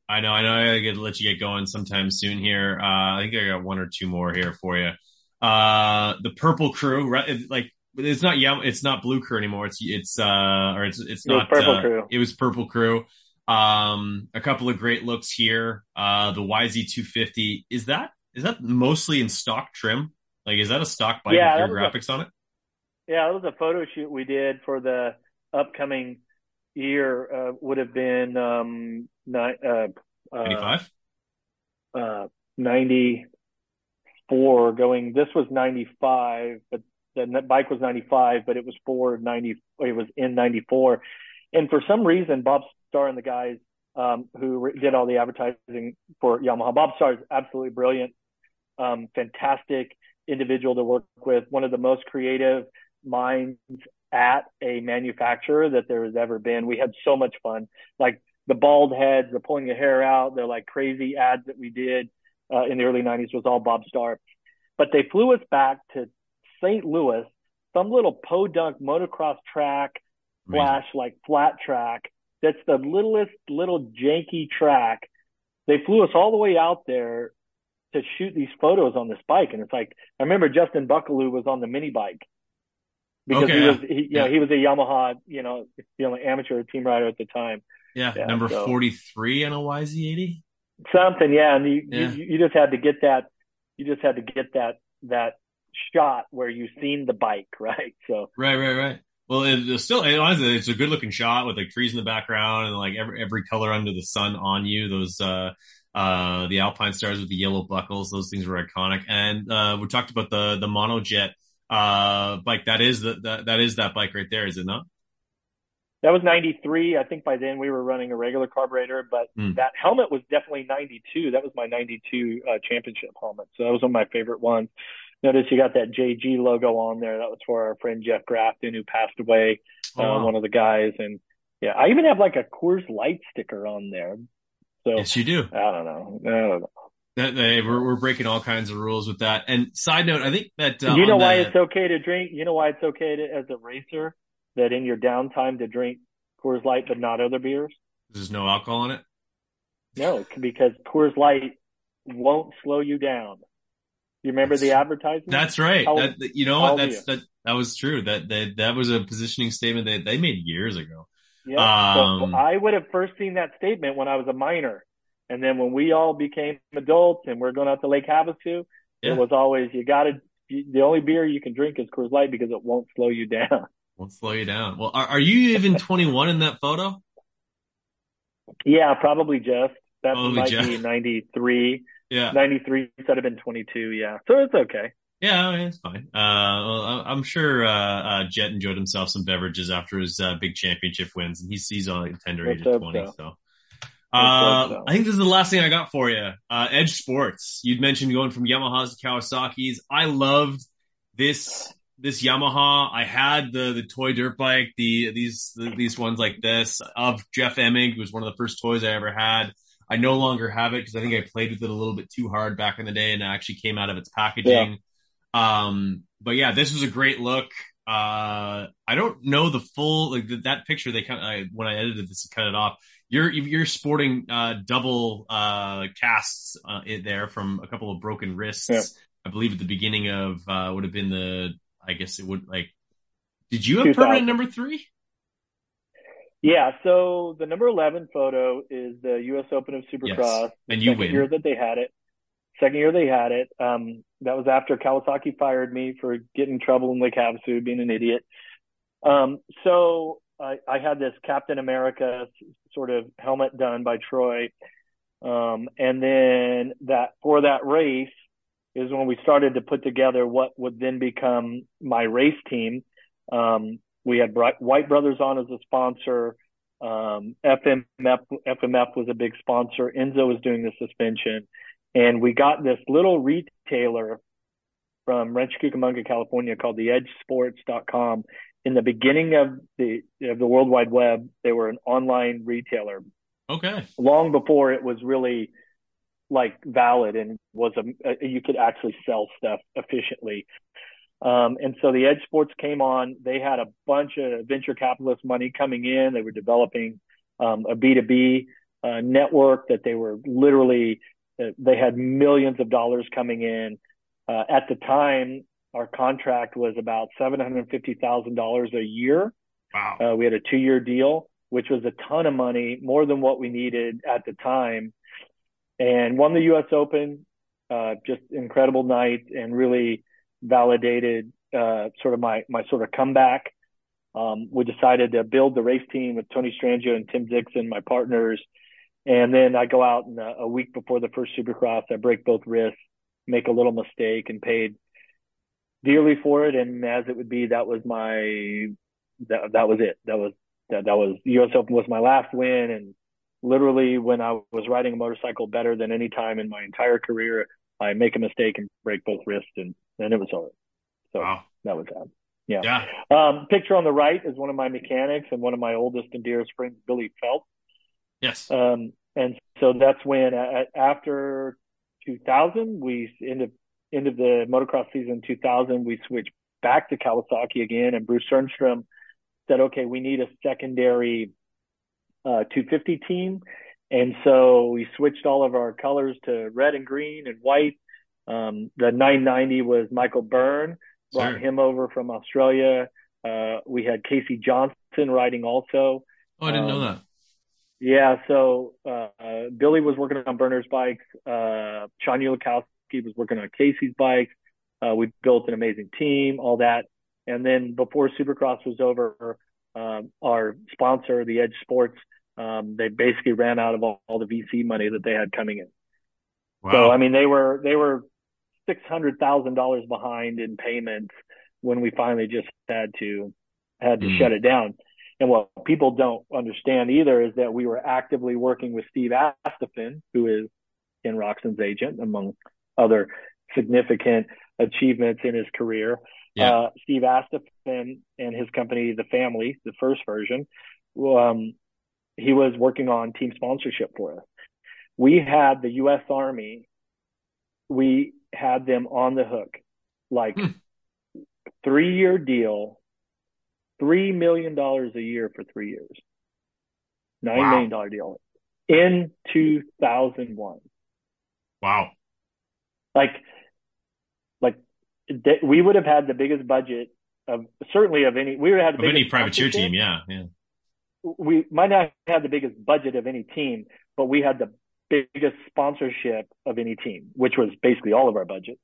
I know, I know. I gotta let you get going sometime soon here. Uh, I think I got one or two more here for you. Uh, the Purple Crew, right? Like it's not yeah, it's not Blue Crew anymore. It's it's uh, or it's it's not it Purple uh, Crew. It was Purple Crew. Um, a couple of great looks here. Uh, the YZ250 is that is that mostly in stock trim? Like, is that a stock bike yeah, with your graphics a, on it? Yeah, it was a photo shoot we did for the upcoming year. Uh, would have been um, ni- uh, uh, 95? Uh, 94 going, this was 95, but then the bike was 95, but it was for 90, it was in 94. And for some reason, Bob Starr and the guys um, who did all the advertising for Yamaha, Bob Starr is absolutely brilliant, um, fantastic individual to work with, one of the most creative minds at a manufacturer that there has ever been. We had so much fun. Like the bald heads, the pulling your hair out, the like crazy ads that we did uh, in the early 90s was all Bob Starr. But they flew us back to St. Louis, some little podunk motocross track slash like flat track. That's the littlest little janky track. They flew us all the way out there to shoot these photos on this bike. And it's like, I remember Justin Buckelew was on the mini bike because okay, he was, he, you yeah. know, he was a Yamaha, you know, you know, amateur team rider at the time. Yeah, yeah number so. 43 on a YZ80. Something, yeah. And you, yeah. you, you just had to get that, you just had to get that, that shot where you've seen the bike, right? So. Right, right, right. Well, it's still, it, honestly, it's a good looking shot with like trees in the background and like every, every color under the sun on you. Those, uh, uh, the Alpinestars with the yellow buckles, those things were iconic. And, uh, we talked about the, the monojet, uh, bike. That is the, the, that is that bike right there, is it not? That was 93. I think by then we were running a regular carburetor, but mm. that helmet was definitely 92. That was my 92 uh, championship helmet. So that was one of my favorite ones. Notice you got that JG logo on there. That was for our friend Jeff Grafton who passed away, uh, oh, wow. one of the guys. And yeah, I even have like a Coors Light sticker on there. So yes, you do. I don't know. I don't know. That, they, we're, we're breaking all kinds of rules with that. And side note, I think that uh, you know why the, it's okay to drink. You know why it's okay to, as a racer that in your downtime to drink Coors Light but not other beers? There's no alcohol in it. No, because Coors Light won't slow you down. You remember the advertisement? That's right. How, that, you know what? That's that. That was true. That that that was a positioning statement that they made years ago. Yeah. Um, so I would have first seen that statement when I was a minor, and then when we all became adults and we're going out to Lake Havasu, yeah. it was always you got to. The only beer you can drink is Coors Light because it won't slow you down. Won't slow you down. Well, are, are you even 21 in that photo? Yeah, probably just. That might just. be 93. Yeah. 93 instead of been 22. Yeah. So it's okay. Yeah, it's fine. Uh, well, I'm sure uh, uh, Jett enjoyed himself some beverages after his uh, big championship wins, and he's he's on tender age of 20. So, so. Uh, so. I think this is the last thing I got for you. Uh, Edge Sports. You'd mentioned going from Yamahas to Kawasaki's. I loved this this Yamaha. I had the the toy dirt bike, the these the, these ones like this of Jeff Emig was one of the first toys I ever had. I no longer have it because I think I played with it a little bit too hard back in the day and it actually came out of its packaging. Yeah. Um, but yeah, this was a great look. Uh, I don't know the full, like that picture they kind of, when I edited this, cut it off. You're, you're sporting, uh, double, uh, casts, uh, there from a couple of broken wrists. Yeah. I believe at the beginning of, uh, would have been the, I guess it would like, did you have permanent number three? Yeah, so the number 11 photo is the U.S. Open of Supercross. Yes. And you win. year that they had it. Second year they had it. Um, that was after Kawasaki fired me for getting in trouble in Lake Havasu, being an idiot. Um, so I, I, had this Captain America sort of helmet done by Troy. Um, and then that for that race is when we started to put together what would then become my race team. Um, we had White Brothers on as a sponsor. Um, FMF, FMF was a big sponsor. Enzo was doing the suspension. And we got this little retailer from Rancho Cucamonga, California called the edgesports.com. In the beginning of the, of the World Wide Web, they were an online retailer. Okay. Long before it was really like valid and was a, a you could actually sell stuff efficiently. Um, and so the Edge Sports came on. They had a bunch of venture capitalist money coming in. They were developing um, a B2B uh, network that they were literally, uh, they had millions of dollars coming in. Uh, at the time, our contract was about $750,000 a year. Wow. Uh, we had a two year deal, which was a ton of money, more than what we needed at the time. And won the US Open, uh, just incredible night and really, validated uh, sort of my my sort of comeback. Um, we decided to build the race team with Tony Strangio and Tim Dixon, my partners. And then I go out and a, a week before the first Supercross, I break both wrists, make a little mistake, and paid dearly for it. And as it would be, that was my that that was it. That was that that was U.S. Open was my last win, and literally when I was riding a motorcycle better than any time in my entire career, I make a mistake and break both wrists, and then it was over. So wow. that was that. Yeah. yeah. Um, picture on the right is one of my mechanics and one of my oldest and dearest friends, Billy Phelps. Yes. Um, and so that's when uh, after 2000, we end of end of the motocross season 2000, we switched back to Kawasaki again, and Bruce Stjernstrom said, "Okay, we need a secondary uh, 250 team." And so we switched all of our colors to red and green and white. Um, the 990 was Michael Byrne, brought sure. him over from Australia. Uh, we had Casey Johnson riding also. Oh, I didn't um, know that. Yeah, so uh, Billy was working on Byrne's bikes. Uh, Sean Ulikowski was working on Casey's bikes. Uh, we built an amazing team, all that. And then before Supercross was over, um, our sponsor, the Edge Sports, um, they basically ran out of all, all, the VC money that they had coming in. Wow. So I mean, they were they were six hundred thousand dollars behind in payments when we finally just had to had to mm. shut it down. And what people don't understand either is that we were actively working with Steve Astephen, who is Ken Roczen's agent, among other significant achievements in his career. Yeah. Uh, Steve Astephen and his company, The Family, the first version, um, he was working on team sponsorship for us. We had the U.S. Army. We had them on the hook, like hmm. three year deal, three million dollars a year for three years. Nine Wow. million dollar deal in 2001. Wow. Like, like th- we would have had the biggest budget of certainly of any. We would have had Of any privateer team, yeah, yeah. We might not have the biggest budget of any team, but we had the biggest sponsorship of any team, which was basically all of our budget.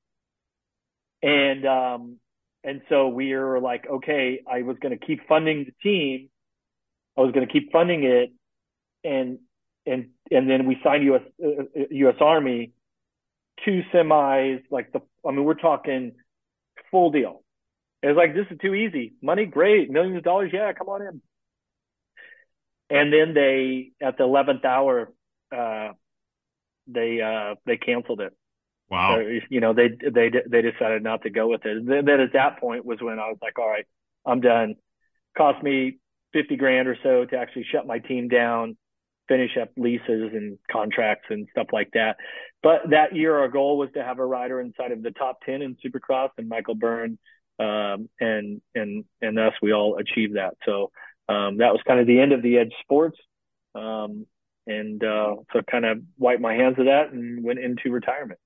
And um, and so we were like, okay, I was going to keep funding the team. I was going to keep funding it, and and and then we signed U.S. Uh, U.S. Army two semis, like the. I mean, we're talking full deal. It was like this is too easy. Money, great, millions of dollars, yeah, come on in and then they at the 11th hour uh they uh they canceled it. Wow. Or, you know they they they decided not to go with it. Then, then at that point was when i was like all right i'm done. Cost me 50 grand or so to actually shut my team down finish up leases and contracts and stuff like that. But that year our goal was to have a rider inside of the top 10 in supercross and michael byrne um and and and us we all achieved that. So um, that was kind of the end of the edge sports. Um, and uh, so kind of wiped my hands of that and went into retirement.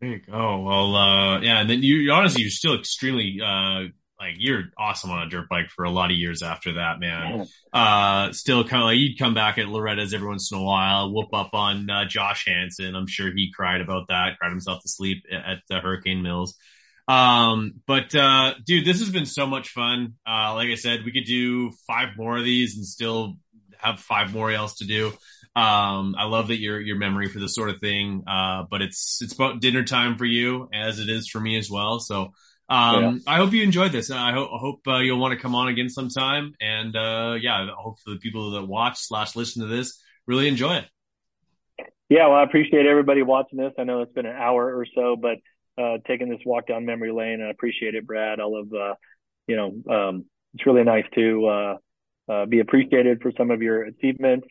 There you go. Well, uh, yeah, and then you honestly, you're still extremely, uh, like you're awesome on a dirt bike for a lot of years after that, man. Uh, still kind of like you'd come back at Loretta's every once in a while, whoop up on, uh, Josh Hansen. I'm sure he cried about that, cried himself to sleep at, at Hurricane Mills. Um, but, uh, dude, this has been so much fun. Uh, like I said, we could do five more of these and still have five more else to do. Um, I love that your, your memory for this sort of thing. Uh, but it's, it's about dinner time for you as it is for me as well. So, um, I hope you enjoyed this. I hope, I hope, uh, you'll want to come on again sometime. And, uh, yeah, I hope the people that watch slash listen to this really enjoy it. Yeah, well, I appreciate everybody watching this. I know it's been an hour or so, but uh, taking this walk down memory lane, and I appreciate it, Brad. I love, uh, you know, um, it's really nice to uh, uh, be appreciated for some of your achievements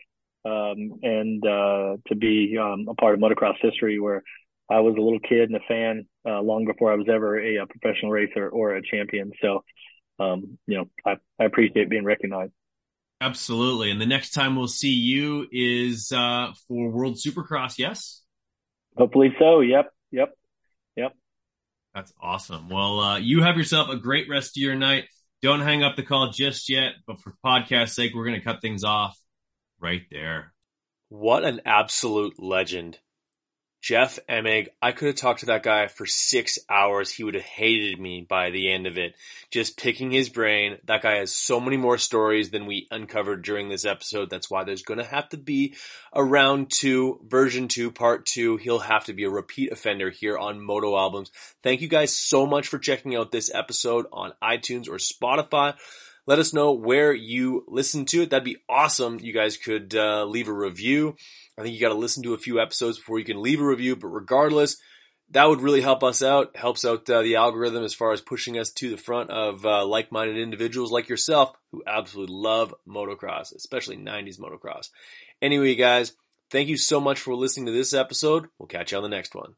um, and uh, to be um, a part of motocross history where I was a little kid and a fan uh, long before I was ever a, a professional racer or a champion. So, um, you know, I, I appreciate being recognized. Absolutely. And the next time we'll see you is, uh, for World Supercross. Yes. Hopefully so. Yep. Yep. That's awesome. Well, uh, you have yourself a great rest of your night. Don't hang up the call just yet, but for podcast sake, we're going to cut things off right there. What an absolute legend. Jeff Emig, I could have talked to that guy for six hours. He would have hated me by the end of it. Just picking his brain. That guy has so many more stories than we uncovered during this episode. That's why there's going to have to be a round two, version two, part two. He'll have to be a repeat offender here on Moto Albums. Thank you guys so much for checking out this episode on iTunes or Spotify. Let us know where you listen to it. That'd be awesome. You guys could uh, leave a review. I think you got to listen to a few episodes before you can leave a review, but regardless, that would really help us out. Helps out uh, the algorithm as far as pushing us to the front of uh, like-minded individuals like yourself who absolutely love motocross, especially 90s motocross. Anyway, guys, thank you so much for listening to this episode. We'll catch you on the next one.